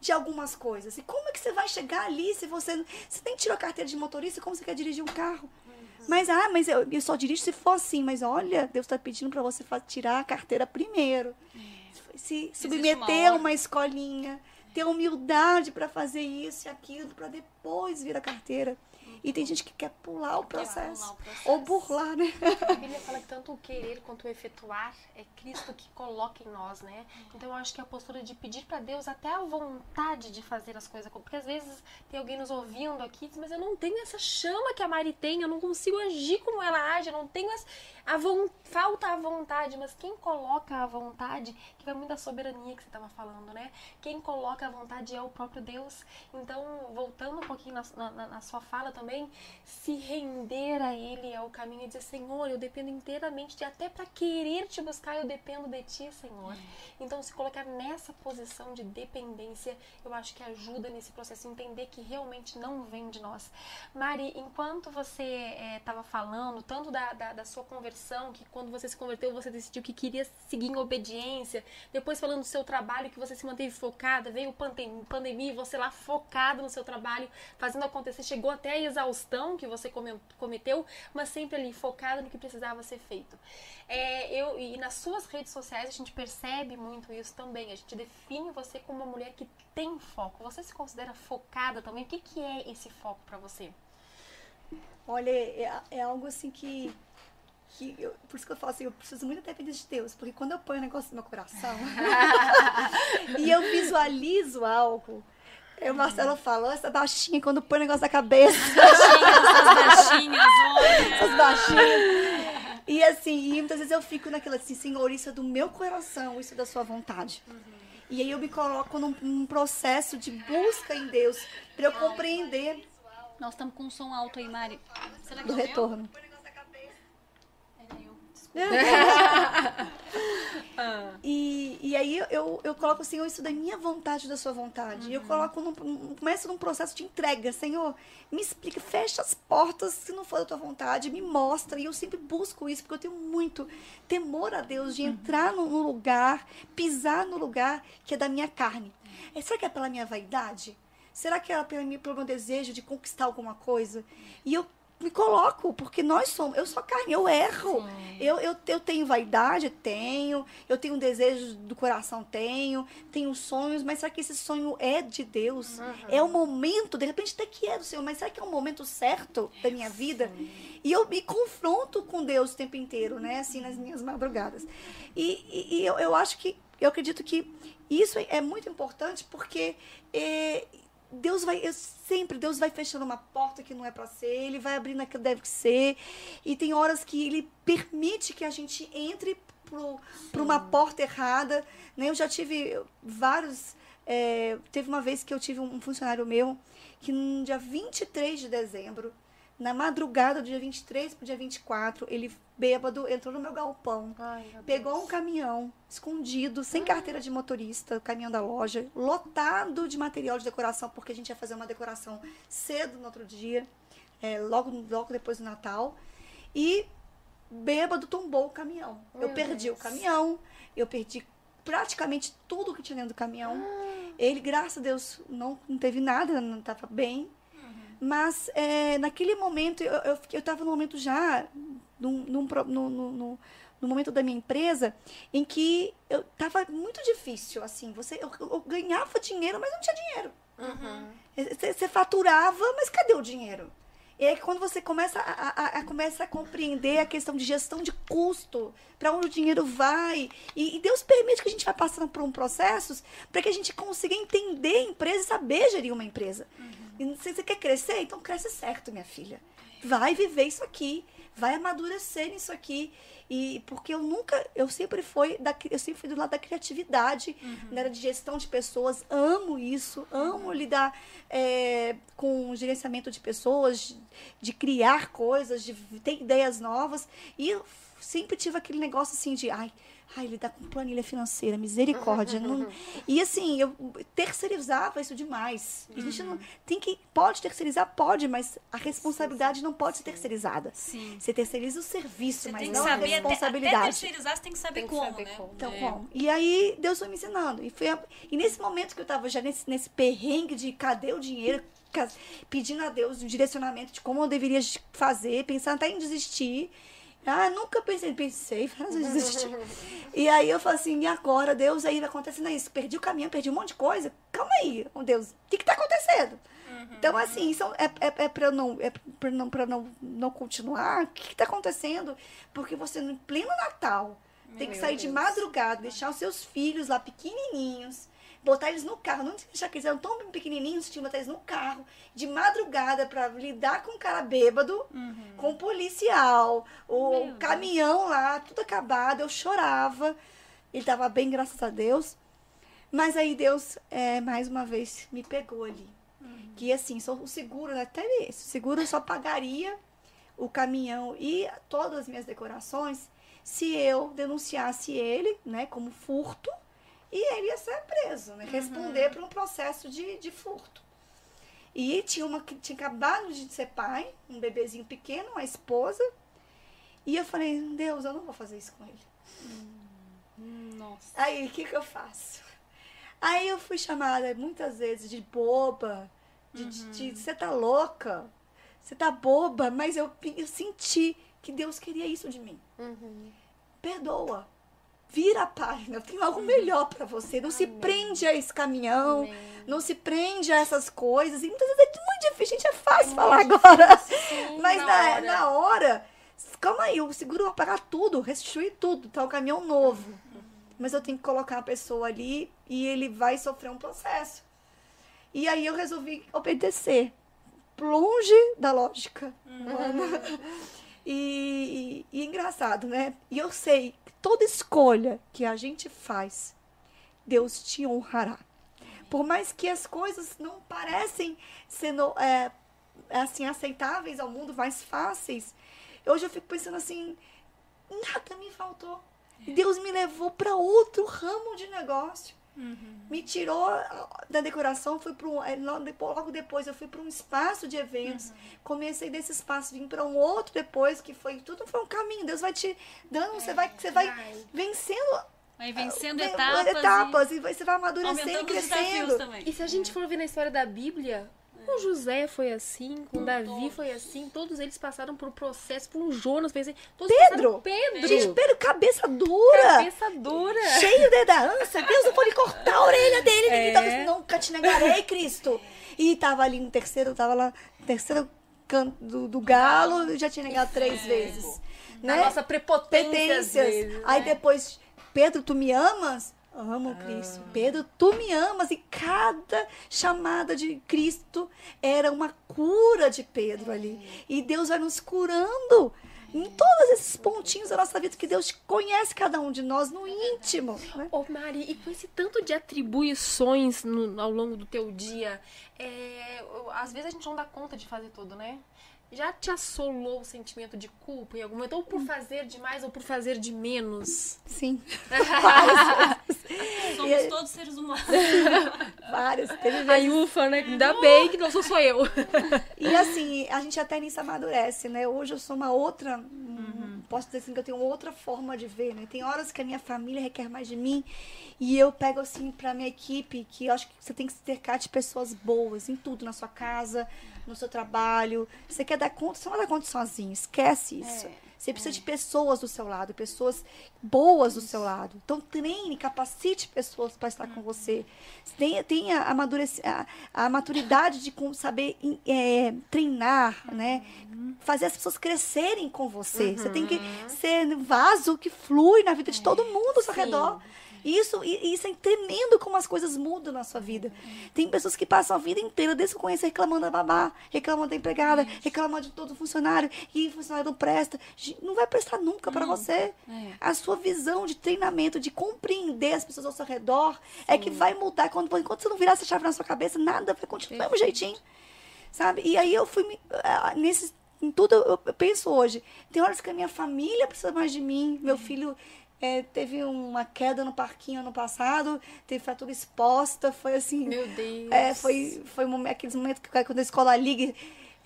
de algumas coisas. E como é que você vai chegar ali se você, você nem tirou a carteira de motorista, como você quer dirigir um carro? Mas, ah, mas eu, eu só dirijo se for assim. Mas olha, Deus está pedindo para você tirar a carteira primeiro. Se submeter
uma
a uma escolinha. Ter humildade para fazer isso e aquilo, para depois vir a carteira. E tem gente que quer pular o processo.
pular o processo.
Ou burlar, né?
A Bíblia fala que tanto o querer quanto o efetuar é Cristo que coloca em nós, né? Então eu acho que a postura de pedir pra Deus até a vontade de fazer as coisas, porque às vezes tem alguém nos ouvindo aqui, e diz, mas eu não tenho essa chama que a Mari tem, eu não consigo agir como ela age, eu não tenho as, a von, falta a vontade, mas quem coloca a vontade, que vai muito da soberania que você estava falando, né? Quem coloca a vontade é o próprio Deus. Então, voltando um pouquinho na, na, na sua fala também, se render a Ele é o caminho e dizer, Senhor, eu dependo inteiramente de até para querer te buscar, eu dependo de Ti, Senhor. Então, se colocar nessa posição de dependência, eu acho que ajuda nesse processo, entender que realmente não vem de nós. Mari, enquanto você estava falando, tanto da, da, da sua conversão, que quando você se converteu, você decidiu que queria seguir em obediência, depois falando do seu trabalho, que você se manteve focada, veio pandem- pandemia você lá focado no seu trabalho, fazendo acontecer, chegou até a exaustão que você come- cometeu, mas sempre ali focada no que precisava ser feito. É, eu, e nas suas redes sociais a gente percebe muito isso também. A gente define você como uma mulher que tem foco. Você se considera focada também? O que, que é esse foco pra você?
Olha, é, é algo assim que. Que eu- por isso que eu falo assim, eu preciso muito da dependência de Deus. Porque quando eu ponho o negócio no meu coração e eu visualizo algo, o Marcelo falou, essa baixinha, quando põe o negócio na cabeça,
Essas baixinhas,
essas baixinhas. E assim, e muitas vezes eu fico naquela assim, Senhor, isso é do meu coração, isso é da sua vontade. E aí eu me coloco num, num processo de busca em Deus, para eu compreender
Nós estamos com um som alto aí, Mari. Será que
do
eu?
retorno.
Eu. Desculpa.
E, e aí eu, eu coloco, Senhor, isso da minha vontade, da sua vontade. E eu coloco, num, começo num processo de entrega. Senhor, me explica, fecha as portas se não for da tua vontade, me mostra. E eu sempre busco isso, porque eu tenho muito temor a Deus de entrar no, no lugar, pisar no lugar que é da minha carne. É, será que é pela minha vaidade? Será que é pelo meu, pelo meu desejo de conquistar alguma coisa? E eu me coloco, porque nós somos, eu sou carne, eu erro. Eu, eu, eu tenho vaidade, tenho. Eu tenho um desejo do coração, tenho. Tenho sonhos, mas será que esse sonho é de Deus? É o momento, de repente até que é do Senhor, mas será que é o momento certo da minha vida? E eu me confronto com Deus o tempo inteiro, né? Assim, nas minhas madrugadas. E, e, e eu, eu acho que, eu acredito que isso é muito importante porque eh, Deus vai, eu sempre, Deus vai fechando uma porta que não é para ser, Ele vai abrindo a que deve ser. E tem horas que Ele permite que a gente entre para uma porta errada. Né? Eu já tive vários. é, teve uma vez que eu tive um funcionário meu que no dia 23 de dezembro, na madrugada do dia 23 para o dia 24, ele bêbado entrou no meu galpão.
Ai, meu
Pegou um caminhão escondido, sem carteira de motorista, o caminhão da loja, lotado de material de decoração, porque a gente ia fazer uma decoração cedo no outro dia, é, logo, logo depois do Natal. E bêbado tombou o caminhão. eu
Meu
perdi
Deus.
o caminhão, eu perdi praticamente tudo que tinha dentro do caminhão. Ele, graças a Deus, não, não teve nada, não estava bem. Mas é, naquele momento, eu, eu, fiquei- eu tava no momento já, num, num, no, momento da minha empresa, em que eu tava muito difícil, assim, você, eu, eu ganhava dinheiro, mas não tinha dinheiro.
Uhum.
Você, você faturava, mas cadê o dinheiro? E aí quando você começa a, a, a- começa a compreender a questão de gestão de custo, para onde o dinheiro vai, e, e Deus permite que a gente vá passando por um processos para que a gente consiga entender a empresa e saber gerir uma empresa. E se você quer crescer, então cresce certo, minha filha. Vai viver isso aqui, vai amadurecer nisso aqui. E porque eu nunca, eu sempre fui da, eu sempre fui do lado da criatividade, na área de gestão de pessoas, amo isso, amo lidar é, com gerenciamento de pessoas, de, de criar coisas, de ter ideias novas. E eu sempre tive aquele negócio assim de, ai, ai, lidar com planilha financeira, misericórdia. não- E assim, eu terceirizava isso demais. A gente não tem que pode terceirizar, pode, mas a responsabilidade não pode ser terceirizada.
Sim.
Você terceiriza o serviço,
Você
mas
tem que
não a
saber, até, até
responsabilidade.
terceirizar, você tem que saber
Tem que
como,
saber
né?
como.
Então,
É.
como? E aí, Deus foi me ensinando. E, foi a- e nesse momento que eu tava já nesse, nesse perrengue de cadê o dinheiro, pedindo a Deus um direcionamento de como eu deveria fazer, pensando até em desistir. Ah, nunca pensei, pensei, desistir. E aí eu falo assim, e agora, Deus, aí vai acontecendo isso. Perdi o caminho, perdi um monte de coisa. Calma aí, oh Deus, o que que tá acontecendo? Então, assim, isso é, é, é para eu não, é pra não, pra não, não continuar. O que, está acontecendo? Porque você, no pleno Natal, tem que
Meu
sair de
Deus.
madrugada, deixar os seus filhos lá pequenininhos, botar eles no carro. Não deixar que eles eram tão pequenininhos, tinha que botar eles no carro, de madrugada, para lidar com um cara bêbado, com o policial, o
Meu Deus.
caminhão lá, tudo acabado. Eu chorava. Ele tava bem, graças a Deus. Mas aí Deus, é, mais uma vez, me pegou ali. Que assim, só o seguro, né, até isso. O seguro só pagaria o caminhão e todas as minhas decorações se eu denunciasse ele, né, como furto, e ele ia ser preso, né, responder por um processo de, de furto. E tinha uma que tinha acabado de ser pai, um bebezinho pequeno, uma esposa, e eu falei, Deus, eu não vou fazer isso com ele.
Nossa.
Aí, o que, que eu faço? Aí eu fui chamada muitas vezes de boba, de de você tá louca, você tá boba, mas eu, eu senti que Deus queria isso de mim.
Uhum.
Perdoa. Vira a página, eu tenho algo melhor pra você. Não se prende a esse caminhão,
Amém.
não se prende a essas coisas. E muitas vezes é muito difícil, gente, é fácil falar agora.
Sim,
Mas
na
na,
hora.
na hora, calma aí, o seguro vai pagar tudo, restituir tudo, tá? O caminhão novo. Mas eu tenho que colocar a pessoa ali e ele vai sofrer um processo. E aí eu resolvi obedecer. Longe da lógica. humana. E, e, e engraçado, né? E eu sei toda escolha que a gente faz, Deus te honrará. Por mais que as coisas não parecem sendo é, assim aceitáveis ao mundo, mais fáceis, hoje eu fico pensando assim, nada me faltou. E Deus me levou para outro ramo de negócio. Me tirou ah, da decoração, fui para um, eh, logo depois, logo depois eu fui para um espaço de eventos. Comecei desse espaço, vim para um outro depois, que foi tudo foi um caminho. Deus vai te dando, você vai, você vai
vai.
vencendo
Vai vencendo
eh,
etapas. e
etapas e vai- você vai amadurecendo e crescendo.
E se a gente for ver na história da Bíblia, com José foi assim, com Davi
todos.
foi assim, todos eles passaram por um processo, por um Jonas fez assim. Todos
Pedro!
Pedro!
Gente, Pedro, cabeça dura!
Cabeça dura!
cheio de dança. Deus não pode cortar a orelha dele.
É.
Tava assim, nunca te negarei, Cristo. E tava ali no terceiro, tava lá no terceiro canto do, do galo, já tinha negado três vezes.
A
Né?
nossa prepotência vezes,
Aí
né?
depois, Pedro, tu me amas? Amo Cristo. Pedro, tu me amas. E cada chamada de Cristo era uma cura de Pedro ali. E Deus vai nos curando em todos esses pontinhos da nossa vida que Deus conhece cada um de nós no íntimo. Né?
Ô, Mari, e com esse tanto de atribuições no- ao longo do teu dia, é, às vezes a gente não dá conta de fazer tudo, né? Já te assolou o sentimento de culpa em algum momento? Ou por fazer demais ou por fazer de menos?
Sim.
Somos todos seres humanos.
Vários. Teve vezes
Aí ufa, né? Ainda bem que não sou só eu.
E assim, a gente até nisso amadurece, né? Hoje eu sou uma outra. um- Posso dizer assim que eu tenho outra forma de ver, né? Tem horas que a minha família requer mais de mim. E eu pego assim pra minha equipe que eu acho que você tem que se cercar de pessoas boas em tudo, na sua casa, no seu trabalho. Você quer dar conta, você não vai dar conta sozinho. Esquece isso. Você precisa de pessoas do seu lado, pessoas boas do seu lado. Então treine, capacite pessoas para estar com você. Tenha, tenha a, a, a maturidade de saber é, treinar, né? Fazer as pessoas crescerem com você. Você tem que ser um vaso que flui na vida de todo mundo ao seu redor. Isso, isso é tremendo como as coisas mudam na sua vida. Tem pessoas que passam a vida inteira, desde que eu conheço, reclamando da babá, reclamando da empregada, reclamando de todo funcionário, e o funcionário não presta. Não vai prestar nunca para você.
É.
A sua visão de treinamento, de compreender as pessoas ao seu redor, é que vai mudar. Quando, enquanto você não virar essa chave na sua cabeça, nada vai continuar do mesmo jeitinho. Sabe? E aí eu fui me- nesses em tudo eu eu penso hoje. Tem horas que a minha família precisa mais de mim. Meu filho eh, teve uma queda no parquinho ano passado, teve fratura exposta, foi assim.
Meu Deus.
É, foi, foi um aqueles momentos que quando a escola liga.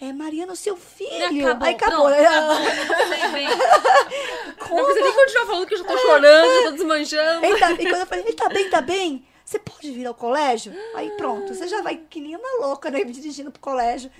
É, Mariana, o seu filho.
Acabou,
Aí acabou.
pronto, Sei bem.
Não precisa nem continuar falando que eu já tô chorando, já tô desmanchando.
Ele tá- e quando eu falei, ele tá bem, tá bem? Você pode vir ao colégio? Aí pronto, você já vai que nem uma louca, né? Dirigindo pro colégio,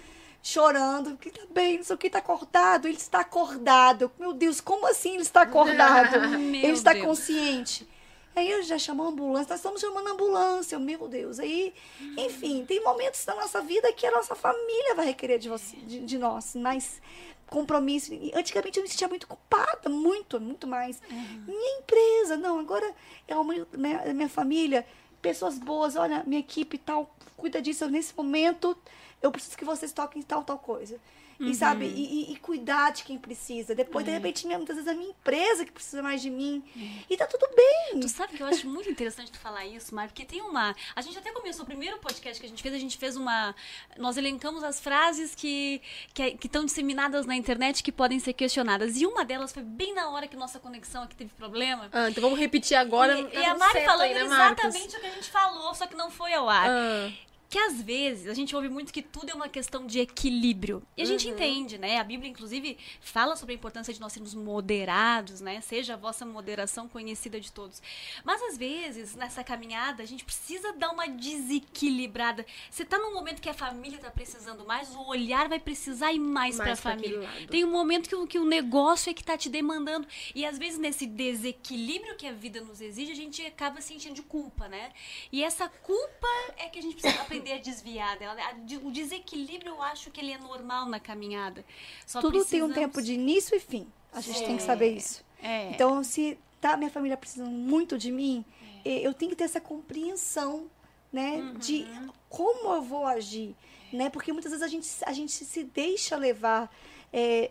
chorando, que tá bem, não sei o que, tá acordado. Ele está acordado. Meu Deus, como assim ele está acordado?
Meu
ele está
Deus.
consciente. Aí eu já chamou a ambulância, nós estamos chamando a ambulância, meu Deus. Aí, enfim, tem momentos da nossa vida que a nossa família vai requerer de, você, de, de nós, mais compromisso. E Antigamente eu me sentia muito culpada, muito, muito mais. Minha empresa, não, agora é uma, minha, minha família, pessoas boas, olha, minha equipe tal, cuida disso. Nesse momento, eu preciso que vocês toquem tal, tal coisa. E sabe, e, e- e cuidar de quem precisa. Depois, de repente, minha- muitas vezes é a minha empresa que precisa mais de mim. E tá tudo bem.
Tu sabe que eu acho muito interessante tu falar isso, Mar, porque tem uma. A gente até começou o primeiro podcast que a gente fez, a gente fez uma. Nós elencamos as frases que que que estão disseminadas na internet que podem ser questionadas. E uma delas foi bem na hora que nossa conexão aqui teve problema.
Ah, então vamos repetir agora.
e,
Tá
e a Mari falando
aí, né,
exatamente o que a gente falou, só que não foi ao ar.
Ah,
Que às vezes a gente ouve muito que tudo é uma questão de equilíbrio. E a gente
Uhum.
entende, né? A Bíblia, inclusive, fala sobre a importância de nós sermos moderados, né? Seja a vossa moderação conhecida de todos. Mas às vezes, nessa caminhada, a gente precisa dar uma desequilibrada. Você tá num momento que a família tá precisando mais, o olhar vai precisar ir mais,
Mais
pra
pra
família. Tem um momento que, o- que o negócio é que tá te demandando. E às vezes, nesse desequilíbrio que a vida nos exige, a gente acaba sentindo de culpa, né? E essa culpa é que a gente precisa aprender a desviar dela. De- O desequilíbrio, eu acho que ele é normal na caminhada. Só
Tudo tem um
precisamos-
tempo de início e fim. A gente tem que saber isso.
É.
Então, se tá minha família precisando muito de mim, eh, eu tenho que ter essa compreensão, né, de como eu vou agir, né? Porque muitas vezes a gente, a gente se deixa levar eh,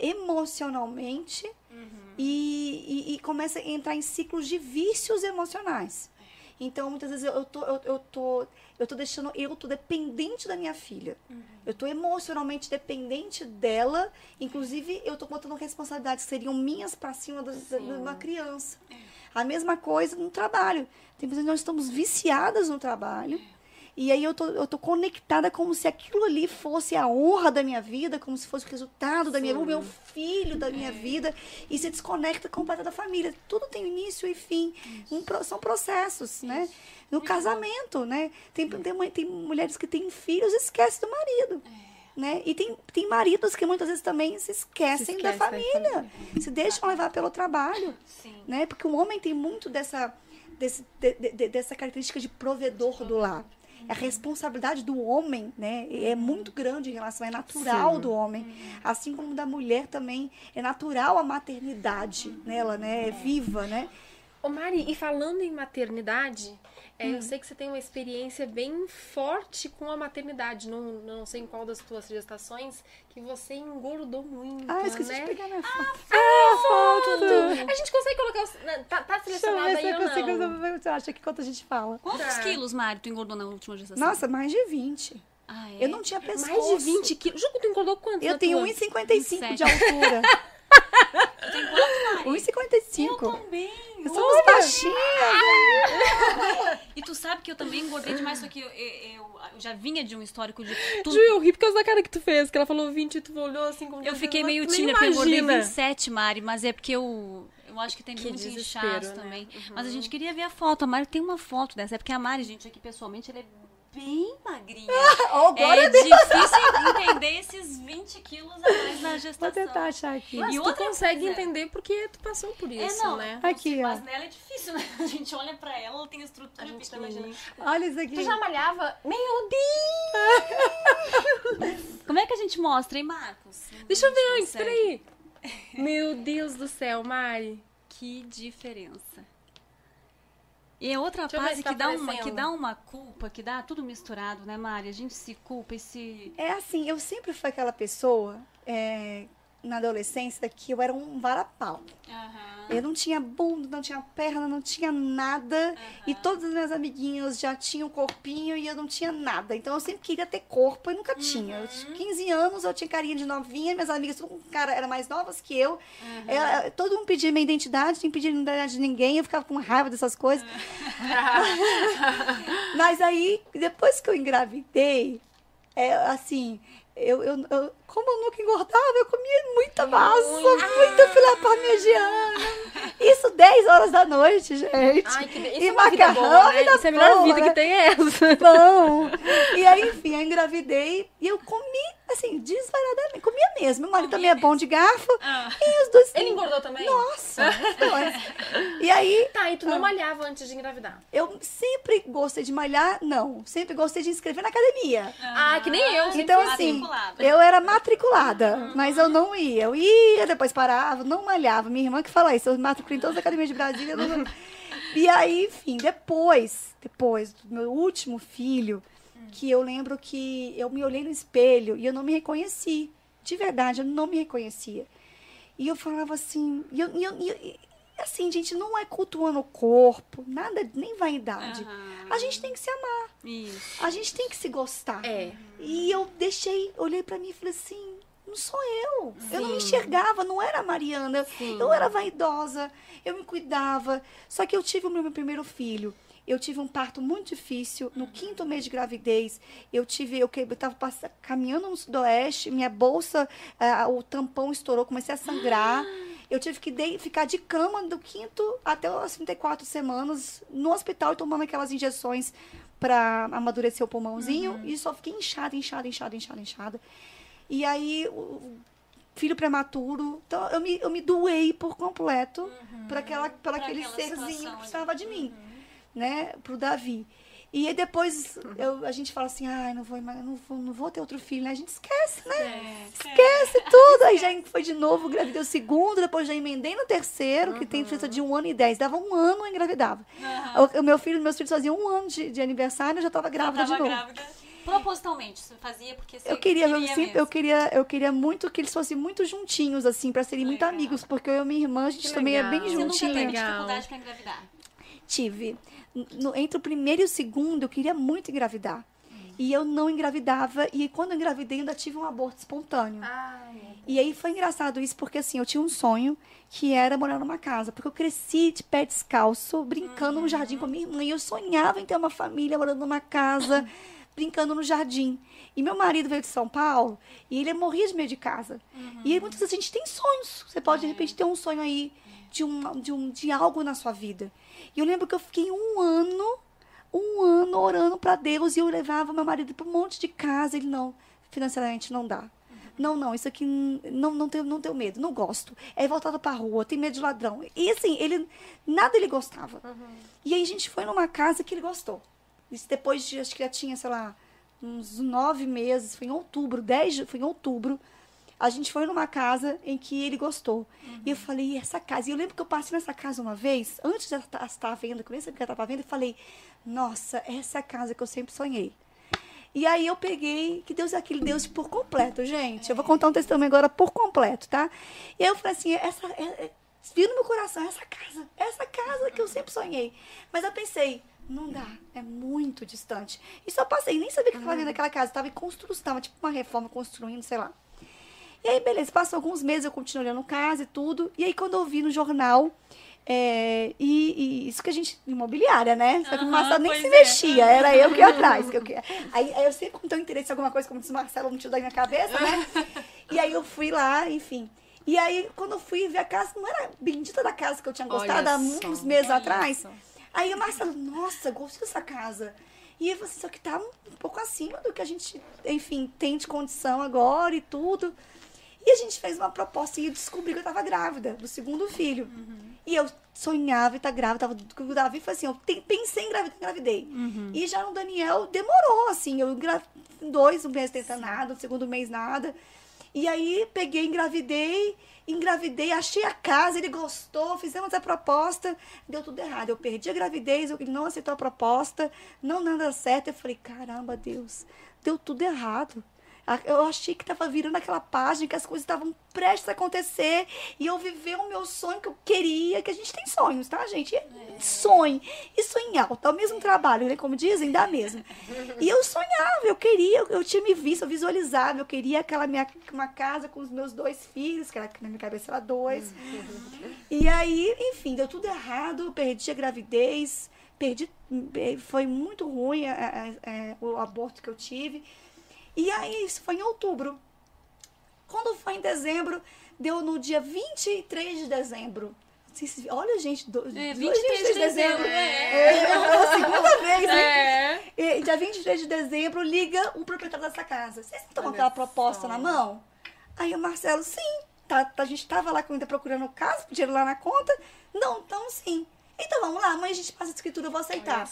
emocionalmente e, e- e começa a entrar em ciclos de vícios emocionais. Então, muitas vezes eu, eu tô, eu, eu tô, eu tô deixando, eu tô dependente da minha filha. Eu tô emocionalmente dependente dela. Inclusive, eu tô botando responsabilidades que seriam minhas para cima de uma criança. A mesma coisa no trabalho. Tem vezes que nós estamos viciadas no trabalho. E aí eu tô, eu tô conectada como se aquilo ali fosse a honra da minha vida, como se fosse o resultado da minha vida, o meu filho da minha vida. E se desconecta completa da família. Tudo tem início e fim. Um são processos, né? No casamento, né? Tem, tem, tem mulheres que têm filhos e esquecem do marido. Né? E tem, tem maridos que muitas vezes também se esquecem
Se
da
esquecem da
família. Se deixam levar pelo trabalho
Sim.
né? Porque o homem tem muito dessa, desse, de- de- dessa característica de provedor do lar. A responsabilidade do homem, né, é muito grande em relação, é natural do homem. Assim como da mulher também, é natural a maternidade nela, né, é. viva, né?
Ô Mari, e falando em maternidade, é,
Hum.
eu sei que você tem uma experiência bem forte com a maternidade. Não, não sei em qual das tuas gestações que você engordou muito,
Ah, esqueci
né?
de pegar minha foto.
Ah, foto! A gente consegue colocar... Os... na- Tá, tá
Deixa eu
selecionado
ver
aí
eu
ou
consigo,
não?
você acha que quanto a gente fala.
Quantos
Tá.
quilos, Mário, tu engordou na última gestação?
Nossa, mais de 20.
Ah, é?
Eu não tinha pescoço.
Mais de 20 quilos. Juro que tu engordou quanto?
Eu tenho
tua?
1,55 de
27.
altura.
Tu tem quanto, Mari?
1,55.
Eu também.
Somos baixinhas.
E tu sabe que eu também engordei demais, só que eu, eu- eu já vinha de um histórico de... Tu,
Ju, eu ri por causa da cara que tu fez, que ela falou 20 e tu olhou assim como
eu fiquei
"Mas
meio tímida, porque eu engordei
imagina."
27, Mari, mas é porque eu... Eu acho que tem
Que
muito inchaço
né?
também. Mas a gente queria ver a foto. A Mari tem uma foto dessa. É porque a Mari, gente, aqui pessoalmente, ela é bem magrinha.
Oh, glória
é
a Deus.
difícil entender esses 20 quilos a mais na
Vou
gestação.
tentar achar aqui.
Mas
E
tu consegue
coisa-
entender porque tu passou por
É,
isso,
não.
né?
Aqui, ó.
Mas nela é difícil, né? A gente olha pra ela, ela tem estrutura.
Olha isso aqui.
Tu já malhava? Meu Deus!
Como é que a gente mostra, hein, Marcos?
Deixa eu ver antes, peraí. Meu Deus do céu, Mari.
Que diferença. E é outra
Deixa se tá
que dá, uma, que dá uma culpa, que dá tudo misturado, né, Mari? A gente se culpa e se.
É assim, eu sempre fui aquela pessoa, é, na adolescência, que eu era um varapau. Eu não tinha bunda, não tinha perna, não tinha nada. E todas as minhas amiguinhas já tinham corpinho e eu não tinha nada. Então eu sempre queria ter corpo e nunca tinha. Eu tinha 15 anos, eu tinha carinha de novinha, minhas amigas, mundo, cara, eram mais novas que eu. É, todo mundo pedia minha identidade, não pedia a identidade de ninguém, eu ficava com raiva dessas coisas. Mas aí, depois que eu engravidei, é assim, eu, eu, eu- como eu nunca engordava, eu comia muita massa, muita filé parmegiana. Isso 10 horas da noite, gente.
Ai, que isso
e
é
macarrão
boa, né? Isso é a melhor
boa,
vida
né?
que tem é essa.
Bom. E aí, enfim, eu engravidei e eu comi, assim, desvairadamente. Comia mesmo. Meu marido também é bom de garfo.
Ah.
E os dois.
Ele engordou também?
Nossa! Nossa. E aí,
Tá, e tu não
Ah.
malhava antes de engravidar?
eu sempre gostei de malhar, não. Sempre gostei de inscrever na academia.
Ah, que nem eu.
Então, assim, eu era matriculada, mas eu não ia. Eu ia, depois parava, não malhava. Minha irmã que fala isso, eu matriculei em todas as academias de Brasília. não- E aí, enfim, depois, depois do meu último filho, que eu lembro que eu me olhei no espelho e eu não me reconheci. De verdade, eu não me reconhecia. E eu falava assim, e eu, e eu- e eu- assim, gente, não é cultuando o corpo, nada, nem vaidade. A gente tem que se amar,
Isso.
a gente tem que se gostar.
É.
E eu deixei, olhei pra mim e falei assim, não sou eu. Eu não me
Sim.
enxergava, não era a Mariana. Eu-
Sim.
Eu era vaidosa, eu me cuidava. Só que eu tive o meu primeiro filho. Eu tive um parto muito difícil. No quinto mês de gravidez, eu tive, eu, que- eu tava pass- caminhando no sudoeste, minha bolsa, ah, o tampão estourou, comecei a sangrar. Eu tive que dei- ficar de cama do quinto até as 34 semanas no hospital tomando aquelas injeções para amadurecer o pulmãozinho. E só fiquei inchada, inchada, inchada, inchada, inchada. E aí, filho prematuro. Então, eu me, eu me doei por completo para aquela, pra aquele
aquela
serzinho que precisava de mim, né? Pro Davi. E aí depois eu- a gente fala assim, ai, não vou, não vou, não vou ter outro filho, né? A gente esquece, né?
É.
Esquece tudo. Aí já foi de novo, engravidei o segundo, depois já emendei no terceiro, que tem diferença de um ano e dez. Dava um ano, eu engravidava. O, o meu filho, meus filhos faziam um ano de, de aniversário, eu já estava grávida
Tava
de novo.
grávida. Propositalmente, você fazia porque você
Eu queria, eu, sempre,
mesmo.
eu queria, eu queria muito que eles fossem muito juntinhos, assim, pra serem muito
Legal.
amigos, porque eu e minha irmã, a gente
Que
também é
legal.
bem
Você nunca
juntinha.
teve
Legal.
dificuldade pra engravidar?
Tive. No- entre o primeiro e o segundo, eu queria muito engravidar. E eu não engravidava, e quando eu engravidei, ainda tive um aborto espontâneo.
Ai,
E aí foi engraçado isso, porque assim, eu tinha um sonho que era morar numa casa. Porque eu cresci de pé descalço, brincando no jardim com a minha irmã. E eu sonhava em ter uma família morando numa casa, brincando no jardim. E meu marido veio de São Paulo e ele morria de medo de casa. E aí muitas vezes a gente tem sonhos. Você pode, de repente, ter um sonho aí de, um, de, um, de algo na sua vida. E eu lembro que eu fiquei um ano, um ano orando para Deus e eu levava meu marido para um monte de casa. Ele, não, financeiramente não dá. Não, não, isso aqui não, não, tenho, não tenho medo, não gosto. É voltado pra rua, tem medo de ladrão. E assim, ele nada ele gostava. E aí a gente foi numa casa que ele gostou. Isso depois de, acho que já tinha, sei lá, uns nove meses, foi em outubro, dez, de- foi em outubro. A gente foi numa casa em que ele gostou. E eu falei, "E essa casa. E eu lembro que eu passei nessa casa uma vez, antes de ela estar à venda, que eu nem sabia que ela estava à venda, e falei, nossa, essa é a casa que eu sempre sonhei. E aí eu peguei, que Deus é aquele Deus por completo, gente. Eu vou contar um testemunho agora por completo, tá? E aí eu falei assim, essa, é, é, viu no meu coração, essa casa, essa casa que eu sempre sonhei. Mas eu pensei, não dá, é muito distante. E só passei, nem sabia que estava dentro daquela casa, estava em construção, estava tipo uma reforma construindo, sei lá. E aí, beleza, passou alguns meses, eu continuei olhando casa e tudo. E aí, quando eu vi no jornal, é, e, e isso que a gente, imobiliária, né? Só que o Marcelo nem se
é.
mexia, era eu que ia atrás. Que eu, que... Aí, aí eu sempre com teu interesse em alguma coisa, como disse o Marcelo, não tirou da minha cabeça, né? e aí eu fui lá, enfim. E aí, quando eu fui ver a casa, não era bendita da casa que eu tinha
Olha
gostado há
só,
uns meses
olha
atrás.
só.
Aí o Marcelo, nossa, gostei dessa casa. E eu falei assim, só que tá um pouco acima do que a gente, enfim, tem de condição agora e tudo. E a gente fez uma proposta e eu descobri que eu tava grávida do segundo filho. E eu sonhava estar grávida, tava com o Davi, foi assim, eu te- pensei em engravidar, engravidei. E já no Daniel demorou, assim, eu engra... dois meses tentando nada, no segundo mês nada. E aí peguei, engravidei, engravidei, achei a casa, ele gostou, fizemos a proposta, deu tudo errado. Eu perdi a gravidez, ele não aceitou a proposta, não nada certo. Eu falei, caramba, Deus, deu tudo errado. Eu achei que estava virando aquela página, que as coisas estavam prestes a acontecer e eu viver o meu sonho que eu queria, que a gente tem sonhos, tá, gente? Sonho. E sonhar, dá o mesmo trabalho, né? Como dizem, dá mesmo. E eu sonhava, eu queria, eu, tinha me visto, eu visualizava, eu queria aquela minha uma casa com os meus dois filhos, que era, na minha cabeça era dois. E aí, enfim, deu tudo errado, perdi a gravidez, perdi, eh, foi muito ruim eh, eh, o aborto que eu tive. E aí, isso foi em outubro. Quando foi em dezembro, deu no dia 23 de dezembro. Olha, gente, do,
É,
dois
23 de dezembro,
É, é a segunda vez, né?
É.
E dia 23 de dezembro, liga o proprietário dessa casa. Vocês estão com aquela proposta na mão? Aí o Marcelo, sim, tá, tá- a gente tava lá ainda procurando casa, dinheiro lá na conta. Não, então sim. Então vamos lá, amanhã a gente passa a escritura, eu vou aceitar.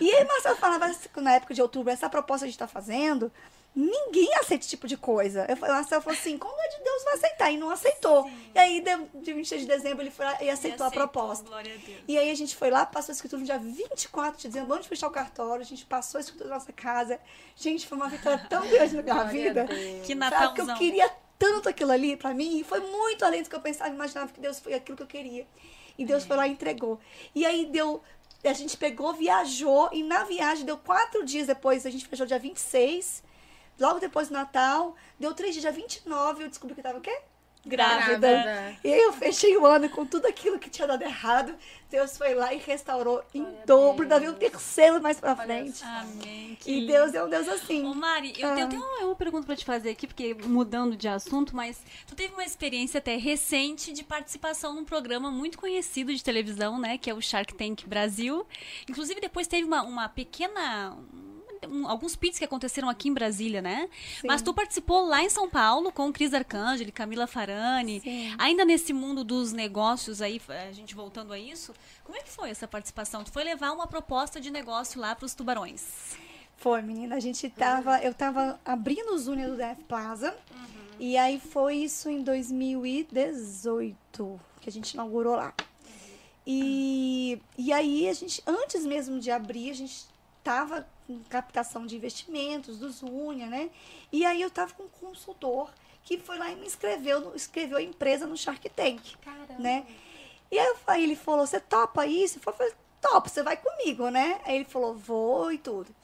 E aí Marcelo falava assim, na época de outubro, essa proposta que a gente tá fazendo, ninguém aceita esse tipo de coisa. Eu, Marcelo falou assim, como é de Deus vai aceitar? E não aceitou. E aí, de, de 26 de dezembro, ele foi lá e aceitou a proposta.
Glória a Deus.
E aí a gente foi lá, passou a escritura no dia 24 de dezembro, antes de fechar o cartório, a gente passou a escritura na nossa casa. Gente, foi uma vitória tão grande na minha
Glória
vida.
Que
Sabe, que eu
Natalzão.
queria tanto aquilo ali pra mim, e foi muito além do que eu pensava, imaginava que Deus foi aquilo que eu queria. E Deus foi lá e entregou. E aí deu, a gente pegou, viajou, e na viagem deu quatro dias depois, a gente viajou dia 26, logo depois do Natal, deu três dias, dia 29, eu descobri que tava o quê? Grávida.
Grávida.
E aí eu fechei o ano com tudo aquilo que tinha dado errado. Deus foi lá e restaurou em dobro, veio um terceiro mais pra frente.
Amém. Que
E. Deus é um Deus assim.
Ô Mari, eu,
Ah.
tenho- eu tenho uma, uma pergunta pra te fazer aqui, porque mudando de assunto, mas tu teve uma experiência até recente de participação num programa muito conhecido de televisão, né? Que é o Shark Tank Brasil. Inclusive, depois teve uma, uma pequena. Um- alguns pits que aconteceram aqui em Brasília, né?
Sim.
Mas tu participou lá em São Paulo com Cris Arcangeli, Camila Farani.
Sim.
Ainda nesse mundo dos negócios aí, a gente voltando a isso, como é que foi essa participação? Tu foi levar uma proposta de negócio lá pros tubarões.
Foi, menina, a gente tava, eu tava abrindo os Unia do DF Plaza, e aí foi isso em 2018, que a gente inaugurou lá. E, e aí a gente, antes mesmo de abrir, a gente tava com captação de investimentos dos Unia, né? E aí eu tava com um consultor que foi lá e me inscreveu, escreveu a empresa no Shark Tank
Caramba.
né? E aí ele falou, você topa isso? Eu falei, topa, você vai comigo, né? Aí ele falou, vou e tudo.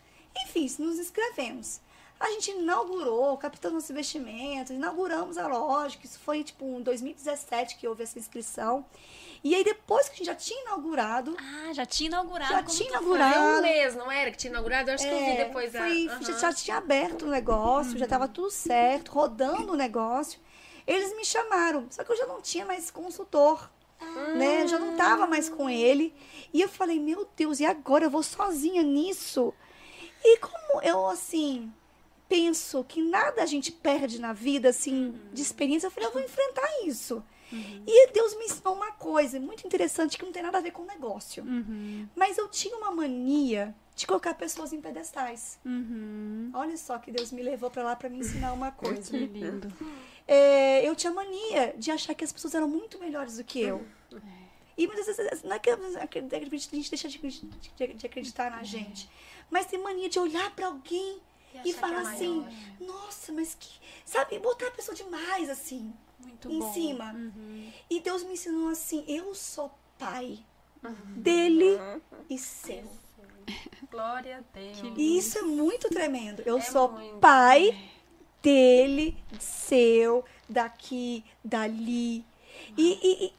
Enfim, nos inscrevemos. A gente inaugurou, captamos os investimentos, inauguramos a loja, que isso foi tipo em 2017 que houve essa inscrição. E aí depois que a gente já tinha inaugurado,
Ah, já tinha inaugurado.
Já tinha inaugurado.
Foi um mês, não era? Que tinha inaugurado? Eu acho que eu vi
É,
depois a.
foi-
Aham.
já, já tinha aberto o negócio, já estava tudo certo, rodando o negócio. Eles me chamaram, só que eu já não tinha mais consultor, né? Eu já não estava mais com ele. E eu falei, meu Deus, e agora eu vou sozinha nisso? E como eu, assim, penso que nada a gente perde na vida, assim, de experiência, eu falei, eu vou enfrentar isso. E Deus me ensinou uma coisa muito interessante que não tem nada a ver com o negócio.
Uhum,
Mas eu tinha uma mania de colocar pessoas em pedestais.
uhum.
Olha só que Deus me levou pra lá pra me ensinar uma coisa.
Que lindo.
É, eu tinha mania de achar que as pessoas eram muito melhores do que eu. E muitas vezes não é que a gente deixa de, de- de acreditar na gente, mas tem mania de olhar pra alguém
E
e,
achar
falar
é
assim:
maior.
nossa, mas que. Sabe, botar a pessoa demais assim,
Muito
em
bom.
cima.
Uhum.
E Deus me ensinou assim: eu sou pai dele e seu.
Glória a Deus.
E isso é muito tremendo. Eu
É
sou
muito.
pai dele, seu, daqui, dali. E, e, e-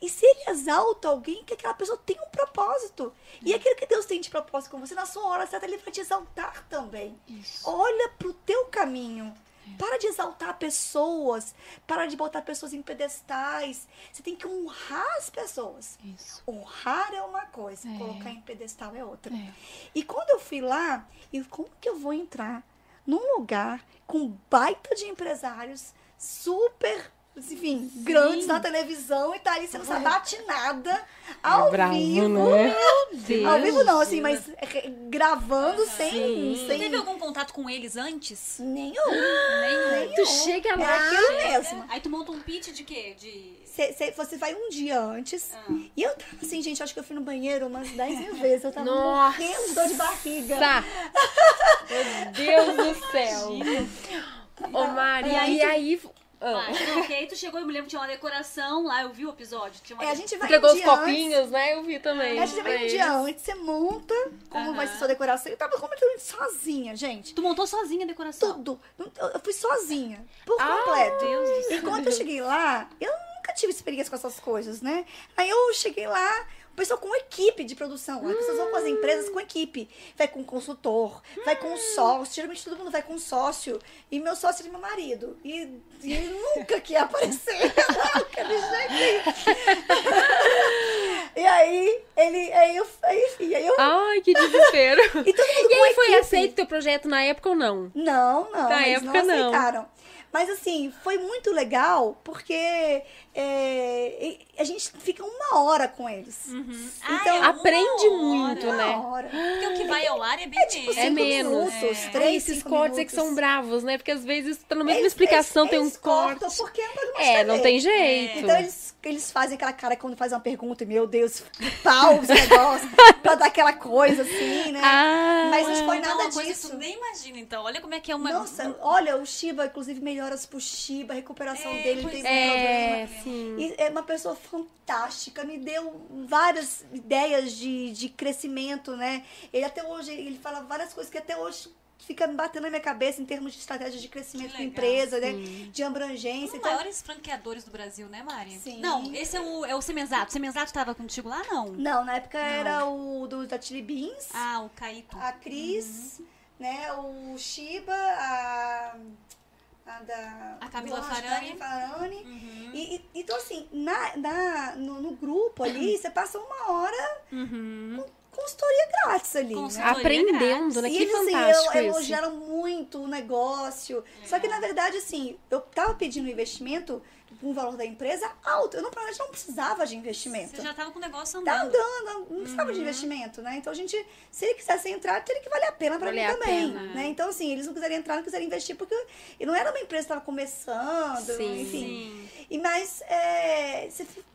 e se ele exalta alguém, que aquela pessoa tem um propósito. E aquilo que Deus tem de propósito com você, na sua hora certa, ele vai te exaltar também.
Isso.
Olha pro teu caminho. Para de exaltar pessoas. Para de botar pessoas em pedestais. Você tem que honrar as pessoas.
Isso.
Honrar é uma coisa,
É.
colocar em pedestal é outra.
É.
E quando eu fui lá, eu, como que eu vou entrar num lugar com baita de empresários super, enfim, grandes na televisão e tá ali sendo sabatinada ao
bravo,
vivo.
né?
Meu Deus.
Ao vivo não, assim, mas é, gravando sem,
Sim.
sem
Teve algum contato com eles antes?
nenhum.
Nenhum.
Tu chega
É
lá.
aquilo mesmo.
Aí tu monta um pitch de quê? De.
Cê- cê- você vai um dia antes.
Ah.
E eu tava assim, gente, acho que eu fui no banheiro umas 10 mil vezes. Eu tava
Nossa.
morrendo de dor de barriga.
Tá. Meu Deus do céu. Ô, Mari,
E aí
e
tu-
aí. Ah,
não, porque aí tu chegou, eu me lembro que tinha uma decoração lá, eu vi o episódio. Tinha uma
É, a gente vai
Entregou
um
os
antes.
copinhos, né? Eu vi também.
A gente vai um dia antes, você monta como
Aham.
vai ser sua decoração. Eu tava completamente sozinha, gente.
Tu montou sozinha a decoração.
Tudo. Eu eu fui sozinha, por
Ah,
completo.
Deus do céu.
E quando eu cheguei lá, eu nunca tive experiência com essas coisas, né? Aí eu cheguei lá, o pessoal com equipe de produção. As pessoas vão fazer empresas com equipe. Vai com consultor, vai com sócio. Geralmente todo mundo vai com sócio. E meu sócio é meu marido. E, e ele nunca quer aparecer. Aquele jeito. E aí, ele. Aí eu. Aí, enfim, aí eu.
Ai, que desespero.
E todo mundo
E
com
aí, foi
equipe.
aceito teu projeto na época ou não?
Não, não.
Na época,
não
não.
aceitaram. Mas assim, foi muito legal porque é, a gente fica uma hora com eles.
Uhum.
Então,
Ah, é
aprende
uma
muito,
hora.
né?
Uma hora.
Porque o que vai ao ar é bem
É tipo
menos.
É menos.
minutos,
É.
três,
esses
cinco
cortes é que são bravos, né? Porque às vezes tá na mesma
Eles-
explicação,
eles-
tem um
eles cortam
corte.
porque é um
É, não tem jeito.
Então eles, eles fazem aquela cara quando faz uma pergunta, e meu Deus, pau os negócios, pra dar aquela coisa assim, né?
Ah,
Mas não foi
Não,
nada
coisa que
disso.
tu nem imagina, então. Olha como é que é uma...
Nossa, olha, o Shiba, inclusive, melhoras pro Shiba, a recuperação
É,
dele tem
é,
problema.
sim.
E é uma pessoa fantástica, me deu várias ideias de, de crescimento, né? Ele até hoje, ele fala várias coisas que até hoje fica me batendo na minha cabeça em termos de estratégia de crescimento da empresa, né?
sim.
De abrangência.
Um dos
Então,
maiores franqueadores do Brasil, né, Mari?
Sim.
Não, esse é o, é o Semenzato. O Semenzato tava contigo lá, não?
não, na época era o do, da Chili Beans,
Ah, o Caíto.
a Cris, né? O Shiba, a. A da.
A Camila
do-
Farani.
Farani.
Uhum.
E, e- então, assim, na, na, no, no grupo ali, você passa uma hora
Uhum.
consultoria grátis ali.
Com
né?
Consultoria
Aprendendo, né?
E
Que
eles, assim,
fantástico
eu-
isso.
elogiaram muito o negócio. Só que, na verdade, assim, eu tava pedindo um investimento, um valor da empresa alto. Eu, não, não precisava de investimento.
Você já tava com o negócio
Tá
andando.
andando, não precisava de investimento, né? Então a gente, se ele quisesse entrar, teria que valer a pena pra
Valer
mim também,
pena.
né? Então assim, eles não quiserem entrar, não quiserem investir porque e não era uma empresa que estava começando,
Sim.
enfim. E mas é,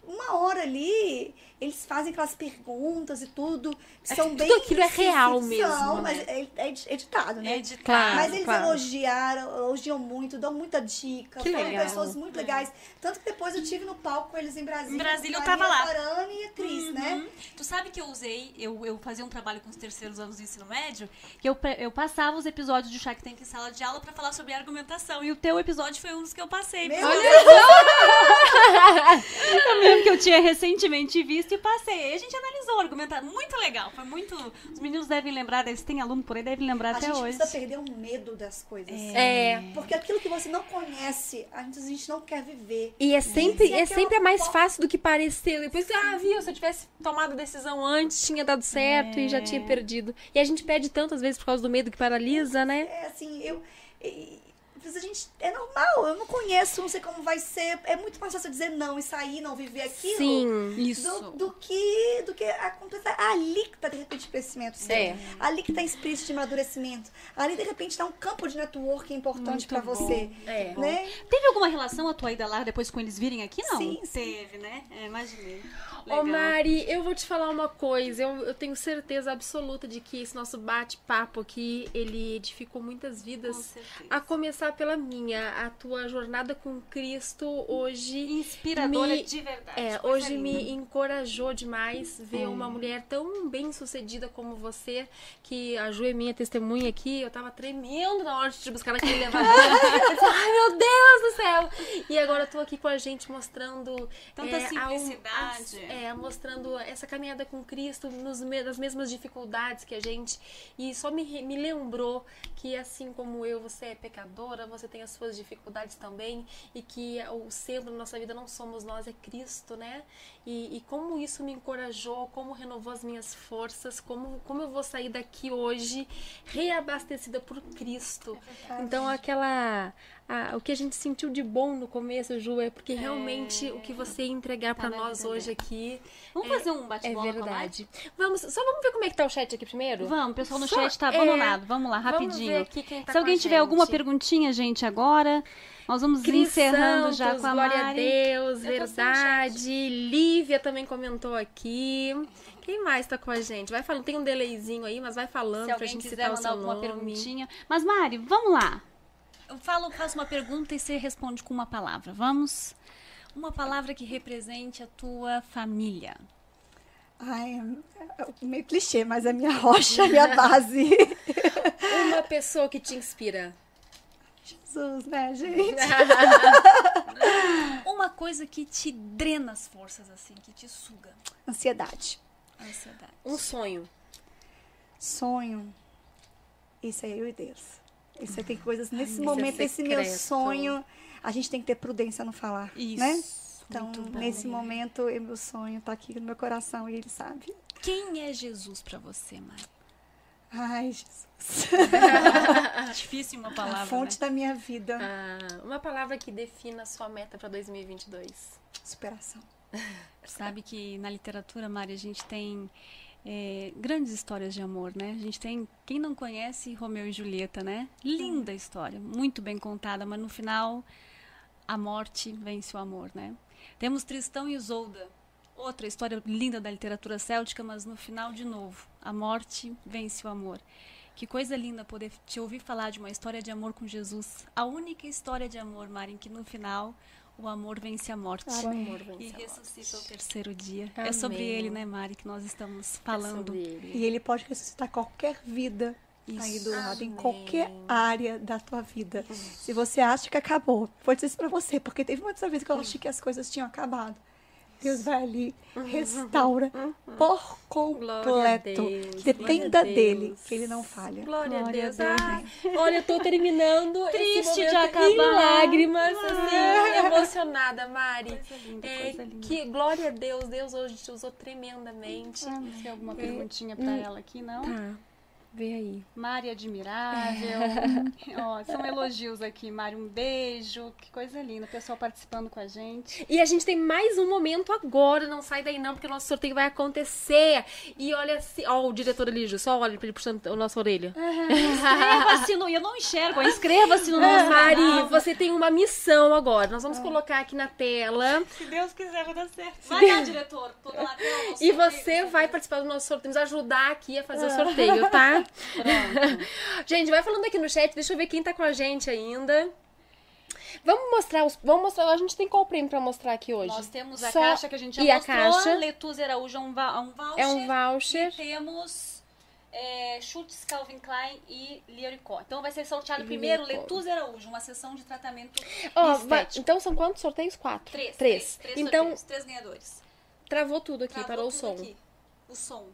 uma hora ali, eles fazem aquelas perguntas e tudo, que são
tudo
bem
aquilo é real
são,
mesmo,
mas
né?
é, é editado, né?
É editado.
Claro.
Mas eles
claro.
elogiaram, elogiam muito, dão muita dica.
Que
foram
legal.
pessoas muito legais. Tanto que depois eu tive no palco com eles em Brasília.
Em Brasília eu
com a
tava lá.
Farani e a Cris, né?
Uhum. Tu sabe que eu usei, eu, eu fazia um trabalho com os terceiros anos do ensino médio, que eu, eu passava os episódios de Shark Tank em sala de aula pra falar sobre argumentação. E o teu episódio foi um dos que eu passei.
Meu
Olha,
Deus!
eu lembro que eu tinha recentemente visto e passei. Aí a gente analisou, argumentar. Muito legal. Foi muito. Os meninos devem lembrar, eles têm aluno por aí, devem lembrar
A
até
gente
hoje.
precisa perder o medo das coisas.
É.
Porque aquilo que você não conhece, a gente, a gente não quer viver.
E é sempre,
Se
é sempre mais
fo-
fácil do que parecer. Depois, ah, viu, se eu tivesse tomado a decisão antes, tinha dado certo e já tinha perdido. E a gente perde tantas vezes por causa do medo que paralisa, né?
É assim, eu. e- mas a gente, é normal, eu não conheço, não sei como vai ser. É muito mais fácil dizer não e sair, não viver aquilo.
Sim.
Isso.
Do, do que do que acontecer ali que tá de repente o crescimento.
É.
Ali que tá espírito de amadurecimento. Ali de repente tá um campo de network importante
bom.
você.
É.
Né?
Teve alguma relação a tua ida lá depois com eles virem aqui? Não.
Sim, sim.
Teve, né? É, imaginei.
Ô
Legal.
Mari, eu vou te falar uma coisa. Eu, eu tenho certeza absoluta de que esse nosso bate-papo aqui, ele edificou muitas
Com
vidas.
certeza.
A começar pela minha. A tua jornada com Cristo hoje
Inspiradora
me-
de verdade.
É, hoje
linda.
me encorajou demais ver uma mulher tão bem sucedida como você, que a Ju é minha testemunha aqui, eu tava tremendo na hora de te buscar naquele elevador. ai meu Deus do céu! E agora eu tô aqui com a gente mostrando
Tanta
é, a-
simplicidade.
as- é, mostrando essa caminhada com Cristo nos, nas mesmas dificuldades que a gente. E só me, me lembrou que assim como eu, você é pecadora, você tem as suas dificuldades também, e que o centro da nossa vida não somos nós, é Cristo, né? E, e como isso me encorajou, como renovou as minhas forças, como, como eu vou sair daqui hoje reabastecida por Cristo. Então aquela. A- o que a gente sentiu de bom no começo, Ju, é porque realmente o que você ia entregar
Tá
pra
na
nós hoje aqui
Vamos
é-
fazer um
é
bate-bola Mari?
verdade. Vamos, só vamos ver como é que tá o chat aqui primeiro?
Vamos, o pessoal no
Só-
chat tá
é,
abandonado. Vamos lá,
vamos
rapidinho.
quem tá
Se alguém tiver alguma
gente.
perguntinha, gente, agora, nós vamos
Cris
encerrando já
Santos,
com a
glória
Mari.
a Deus,
Eu
verdade. Lívia também comentou aqui. Quem mais tá com a gente? Vai falando, tem um delayzinho aí, mas vai falando
Se
pra gente citar o seu
alguma
nome.
perguntinha. Mas, Mari, vamos lá. Eu falo, faço uma pergunta e você responde com uma palavra. Vamos? Uma palavra que represente a tua família.
Ai, é meio clichê, mas a minha rocha, a minha base.
Uma pessoa que te inspira.
Jesus, né, gente?
Uma coisa que te drena as forças, assim, que te suga.
Ansiedade.
Ansiedade.
Um sonho.
Sonho. Isso é eu e Deus. Isso aí tem coisas nesse
é
momento, esse meu sonho, a gente tem que ter prudência no falar,
Isso.
né? Então, nesse momento, o meu sonho tá aqui no meu coração e ele sabe.
Quem é Jesus pra você, Mari?
Ai, Jesus.
Difícil uma palavra.
a fonte
né?
da minha vida.
Ah, uma palavra que defina a sua meta para 2022.
Superação.
Sabe que na literatura, Mari, a gente tem é, grandes histórias de amor, né? A gente tem, quem não conhece, Romeu e Julieta, né? Linda história, muito bem contada, mas no final a morte vence o amor, né? Temos Tristão e Isolda, outra história linda da literatura céltica, mas no final, de novo, a morte vence o amor. Que coisa linda poder te ouvir falar de uma história de amor com Jesus. A única história de amor, Mari, em que no final o amor vence a morte.
O amor vence
E
a morte.
ressuscita o terceiro dia.
Amém.
É sobre ele, né, Mari, que nós estamos falando.
Sobre ele.
E ele pode ressuscitar qualquer vida aí
Isso.
do lado, em
Amém.
qualquer área da tua vida. Se você acha que acabou, vou dizer isso pra você, porque teve muitas vezes que eu achei que as coisas tinham acabado. Deus vai ali, restaura por
Glória a
completo. Dependa dele, que ele não falha.
Glória, a
Glória a
Deus.
Deus.
Ai, olha, eu tô terminando esse
Triste de acabar.
em lágrimas, assim, emocionada, Mari.
Coisa linda,
É,
coisa linda.
que glória a Deus, Deus hoje te usou tremendamente.
Tem alguma perguntinha pra ela aqui, não?
Tá, vê aí.
Mari admirável. Ó, são elogios aqui, Mari. Um beijo. Que coisa linda. O pessoal participando com a gente.
E a gente tem mais um momento agora, não sai daí não, porque o nosso sorteio vai acontecer. E olha assim, ó, o diretor ali, Ju, só olha pra ele puxando a nossa orelha.
Inscreva-se no... Eu não enxergo. Inscreva-se no nosso
Mari,
canal.
você tem uma missão agora. Nós vamos colocar aqui na tela.
Se Deus quiser, vai dar certo. Vai lá, diretor.
E
sorteio.
você vai participar do nosso sorteio, nos ajudar aqui a fazer o sorteio, tá? gente, vai falando aqui no chat, deixa eu ver quem tá com a gente ainda. Vamos mostrar os. Vamos mostrar. A gente tem qual prêmio pra mostrar aqui hoje?
Nós temos a
Só-
caixa que a gente já
e a
mostrou.
caixa?
Letus Araújo é um, va- um voucher.
É um voucher.
E temos é, Schultz, Calvin Klein e Liericó. Então vai ser sorteado primeiro. Letus Araújo, uma sessão de tratamento
vai-
estético.
então são quantos sorteios? Quatro.
Três.
Três.
Três,
então,
sorteios, três ganhadores.
travou tudo aqui,
Travou
parou o
tudo
som.
aqui. O som.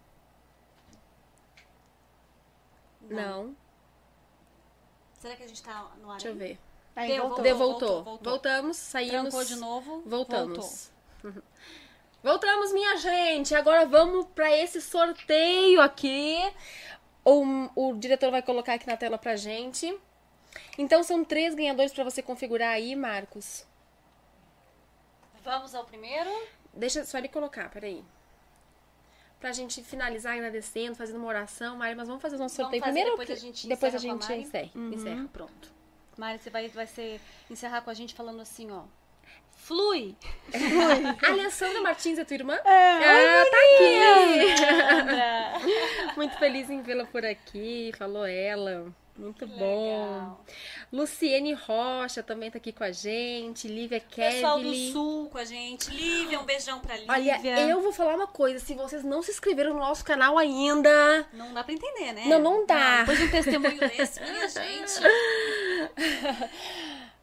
Não.
Será que a gente tá no ar?
Deixa eu ver.
Aí
Deu,
voltou.
Deu,
voltou,
voltou.
voltou.
Voltamos, saímos.
Trancou de novo.
Voltamos. Voltamos, minha gente. Agora vamos para esse sorteio aqui. O, o diretor vai colocar aqui na tela pra gente. Então são três ganhadores para você configurar aí, Marcos.
Vamos ao primeiro.
Deixa só ele colocar, peraí. Pra gente finalizar agradecendo, fazendo uma oração, Mari, mas vamos fazer o nosso sorteio
fazer,
primeiro.
depois a gente
depois a
encerra com a
gente encerra. encerra. Pronto.
Mari, você vai, vai ser, encerrar com a gente falando assim, ó. Flui!
A Alessandra Martins é tua irmã?
É,
ah, tá aqui! Muito feliz em vê-la por aqui, falou ela. Muito bom.
Legal.
Luciene Rocha também tá aqui com a gente. Lívia
Pessoal do. Sul com a gente. Lívia, um beijão pra Lívia.
Olha, eu vou falar uma coisa. Se vocês não se inscreveram no nosso canal ainda,
Não dá pra entender, né?
Não, não dá.
depois de um testemunho desse, minha gente.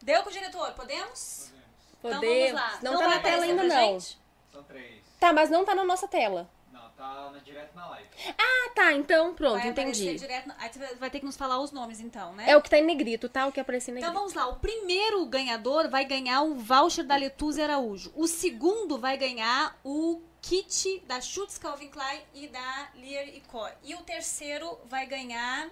Deu com o diretor, podemos? Então
podemos.
vamos lá.
Não, tá na tela ainda, não.
gente?
São três.
Tá, mas não tá na nossa tela.
Tá na, direto na live.
Ah, tá. Então, pronto,
vai
entendi.
direto. Aí você vai ter que nos falar os nomes, então, né?
É o que tá em negrito, tá? O que apareceu em
Então
negrito.
vamos lá, o primeiro ganhador vai ganhar o voucher da Letuzzi Araújo. O segundo vai ganhar o kit da Schutz Calvin Klein e da Lear e Co. E o terceiro vai ganhar,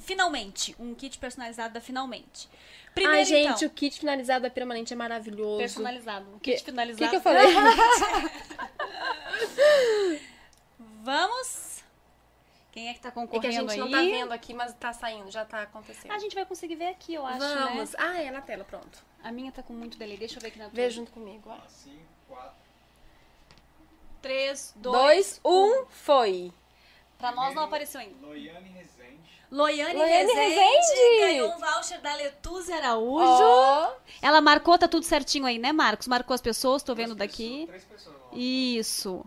finalmente, um kit personalizado da Finalmente. Primeiro,
Ai, gente,
então,
o kit finalizado da Permanente é maravilhoso.
personalizado. O
Que-
kit
O
finalizado.
que, que eu falei?
Vamos? Quem é que tá
É que a
concorrendo
gente
aí?
não tá vendo aqui, mas tá saindo, já tá acontecendo.
A gente vai conseguir ver aqui, eu acho,
Vamos.
né?
Ah, é na tela, pronto.
A minha tá com muito delay. Deixa eu ver aqui na tua.
Vê junto comigo, ó.
Ó, Cinco, quatro.
3, 2,
Dois, um, foi.
Pra nós não apareceu ainda.
Loiane Rezende.
Loiane,
Loiane
Rezende,
Rezende.
ganhou um voucher da Letuzzi Araújo.
Ó.
Ela marcou, tá tudo certinho aí, né, Marcos? Marcou as pessoas, tô vendo
Três
daqui.
pessoas- Três pessoas.
Isso.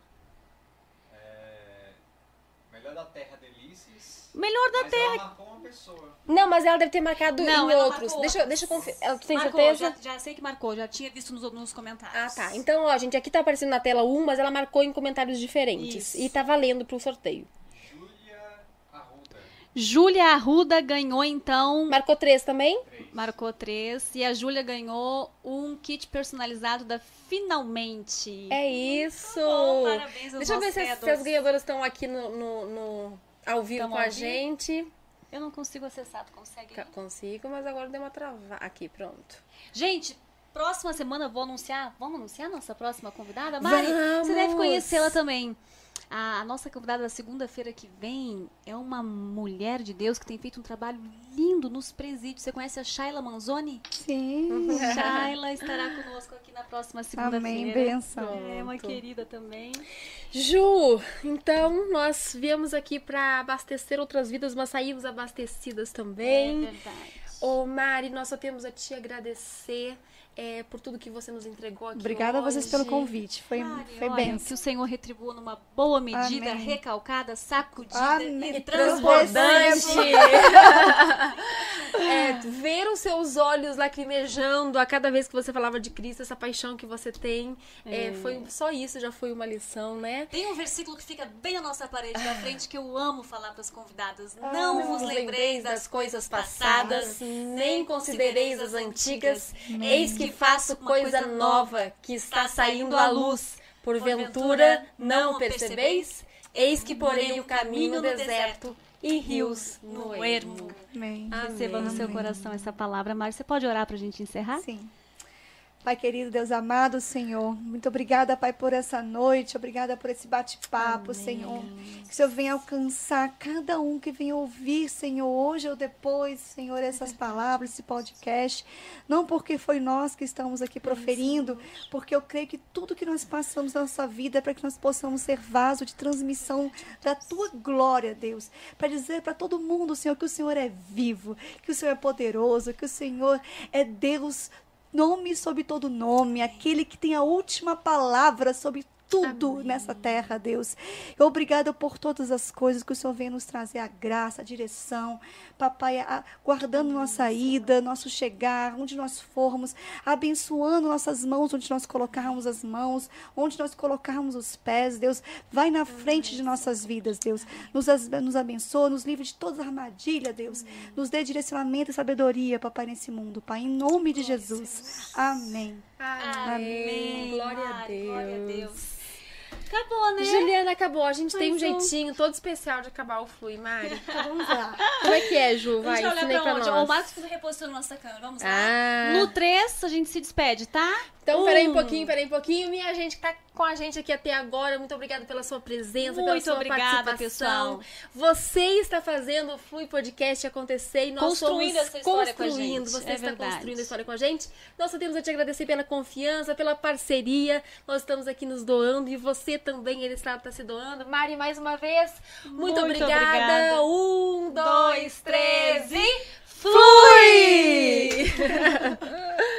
Melhor da Terra Delícias.
Melhor da
mas
Terra.
ela marcou uma pessoa.
Não, mas ela deve ter marcado
Não,
em
ela
outros.
marcou
Deixa, eu- deixa eu Tu tem
marcou,
certeza?
Já, já sei que marcou, já tinha visto nos, nos comentários.
Ah, tá. Então, ó, gente, aqui tá aparecendo na tela um, mas ela marcou em comentários diferentes.
Isso.
E tá valendo pro sorteio.
Júlia Arruda.
Ganhou, então.
Marcou três também?
Três.
Marcou três. E a Júlia ganhou um kit personalizado da Finalmente.
É isso!
bom, parabéns aos
Deixa eu ver se as, se as ganhadoras estão aqui no, no- no- ao vivo
Tamo
com a gente.
Eu não consigo acessar, tu consegue?
Ca- Consigo, mas agora deu uma travada. Aqui, pronto.
Gente, próxima semana eu vou anunciar. Vamos anunciar a nossa próxima convidada? Mari, você deve
Vamos!
conhecê-la também. A, a nossa convidada da segunda-feira que vem é uma mulher de Deus que tem feito um trabalho lindo nos presídios. Você conhece a Shayla Manzoni?
Sim.
Shayla estará conosco aqui na próxima segunda-feira.
Amém, benção.
É uma querida também.
Ju, então nós viemos aqui para abastecer outras vidas, mas saímos abastecidas
É
também.
verdade.
Ô Mari, nós só temos a te agradecer é, por tudo que você nos entregou aqui
Obrigada a vocês
hoje.
pelo convite. Foi,
Mari,
foi bem.
Que o Senhor retribua numa boa medida,
Amém.
recalcada, sacudida
Amém.
e
transbordante. É, ver os seus olhos lacrimejando a cada vez que você falava de Cristo, essa paixão que você tem, é, foi só isso já foi uma lição, né?
Tem um versículo que fica bem na nossa parede da frente que eu amo falar para as convidadas.
Ah,
Não vos lembrei das coisas passadas,
nem considereis as antigas. Eis que faço coisa nova que está saindo à luz. Porventura não percebeis? Eis que porém o caminho no deserto e rios no ermo.
Amém.
Receba no seu coração essa palavra. Mari, você pode orar para a gente encerrar?
Sim. Pai querido, Deus amado, Senhor, muito obrigada, Pai, por essa noite, obrigada por esse bate-papo, Senhor. Que o Senhor venha alcançar cada um que venha ouvir, Senhor, hoje ou depois, Senhor, essas palavras, esse podcast. Não porque foi nós que estamos aqui proferindo, porque eu creio que tudo que nós passamos na nossa vida é para que nós possamos ser vaso de transmissão da tua glória, Deus. Para dizer para todo mundo, Senhor, que o Senhor é vivo, que o Senhor é poderoso, que o Senhor é Deus nome sobre todo nome, aquele que tem a última palavra sobre tudo nessa terra, Deus. Obrigada por todas as coisas que o Senhor vem nos trazer, a graça, a direção, papai, a- guardando nossa ida, nosso chegar, onde nós formos, abençoando nossas mãos, onde nós colocarmos as mãos, onde nós colocarmos os pés, Deus, vai na frente de nossas vidas, Deus. Nos, nos abençoa, nos livre de toda armadilha, Deus. Nos dê direcionamento e sabedoria, papai, nesse mundo, Pai, em nome de Jesus. Amém.
Amém. Glória a Deus.
Glória a Deus. Acabou, né?
Juliana, acabou. A gente tem um jeitinho todo especial de acabar o Flui, Mari.
Então, vamos lá.
Como é que é, Ju? Vai,
a gente vai olhar
pra
pra onde?
nós.
O Marcos fica reposicionando nossa câmera. Vamos lá.
Ah.
No 3, a gente se despede, tá?
Então, peraí um
Um.
pouquinho, peraí um pouquinho. Minha gente que tá com a gente aqui até agora, muito obrigada pela sua presença, pela
Muito
sua
obrigada,
participação.
pessoal.
Você está fazendo o Flui Podcast acontecer e nós
Construindo essa história com a
construindo.
gente.
Você
É
está
verdade.
construindo a história com a gente. Nós só temos a te agradecer pela confiança, pela parceria. Nós estamos aqui nos doando e você também, ele está, está se doando. Mari, mais uma vez, muito,
Muito
obrigada.
obrigada.
Um, dois, três e...
Fui!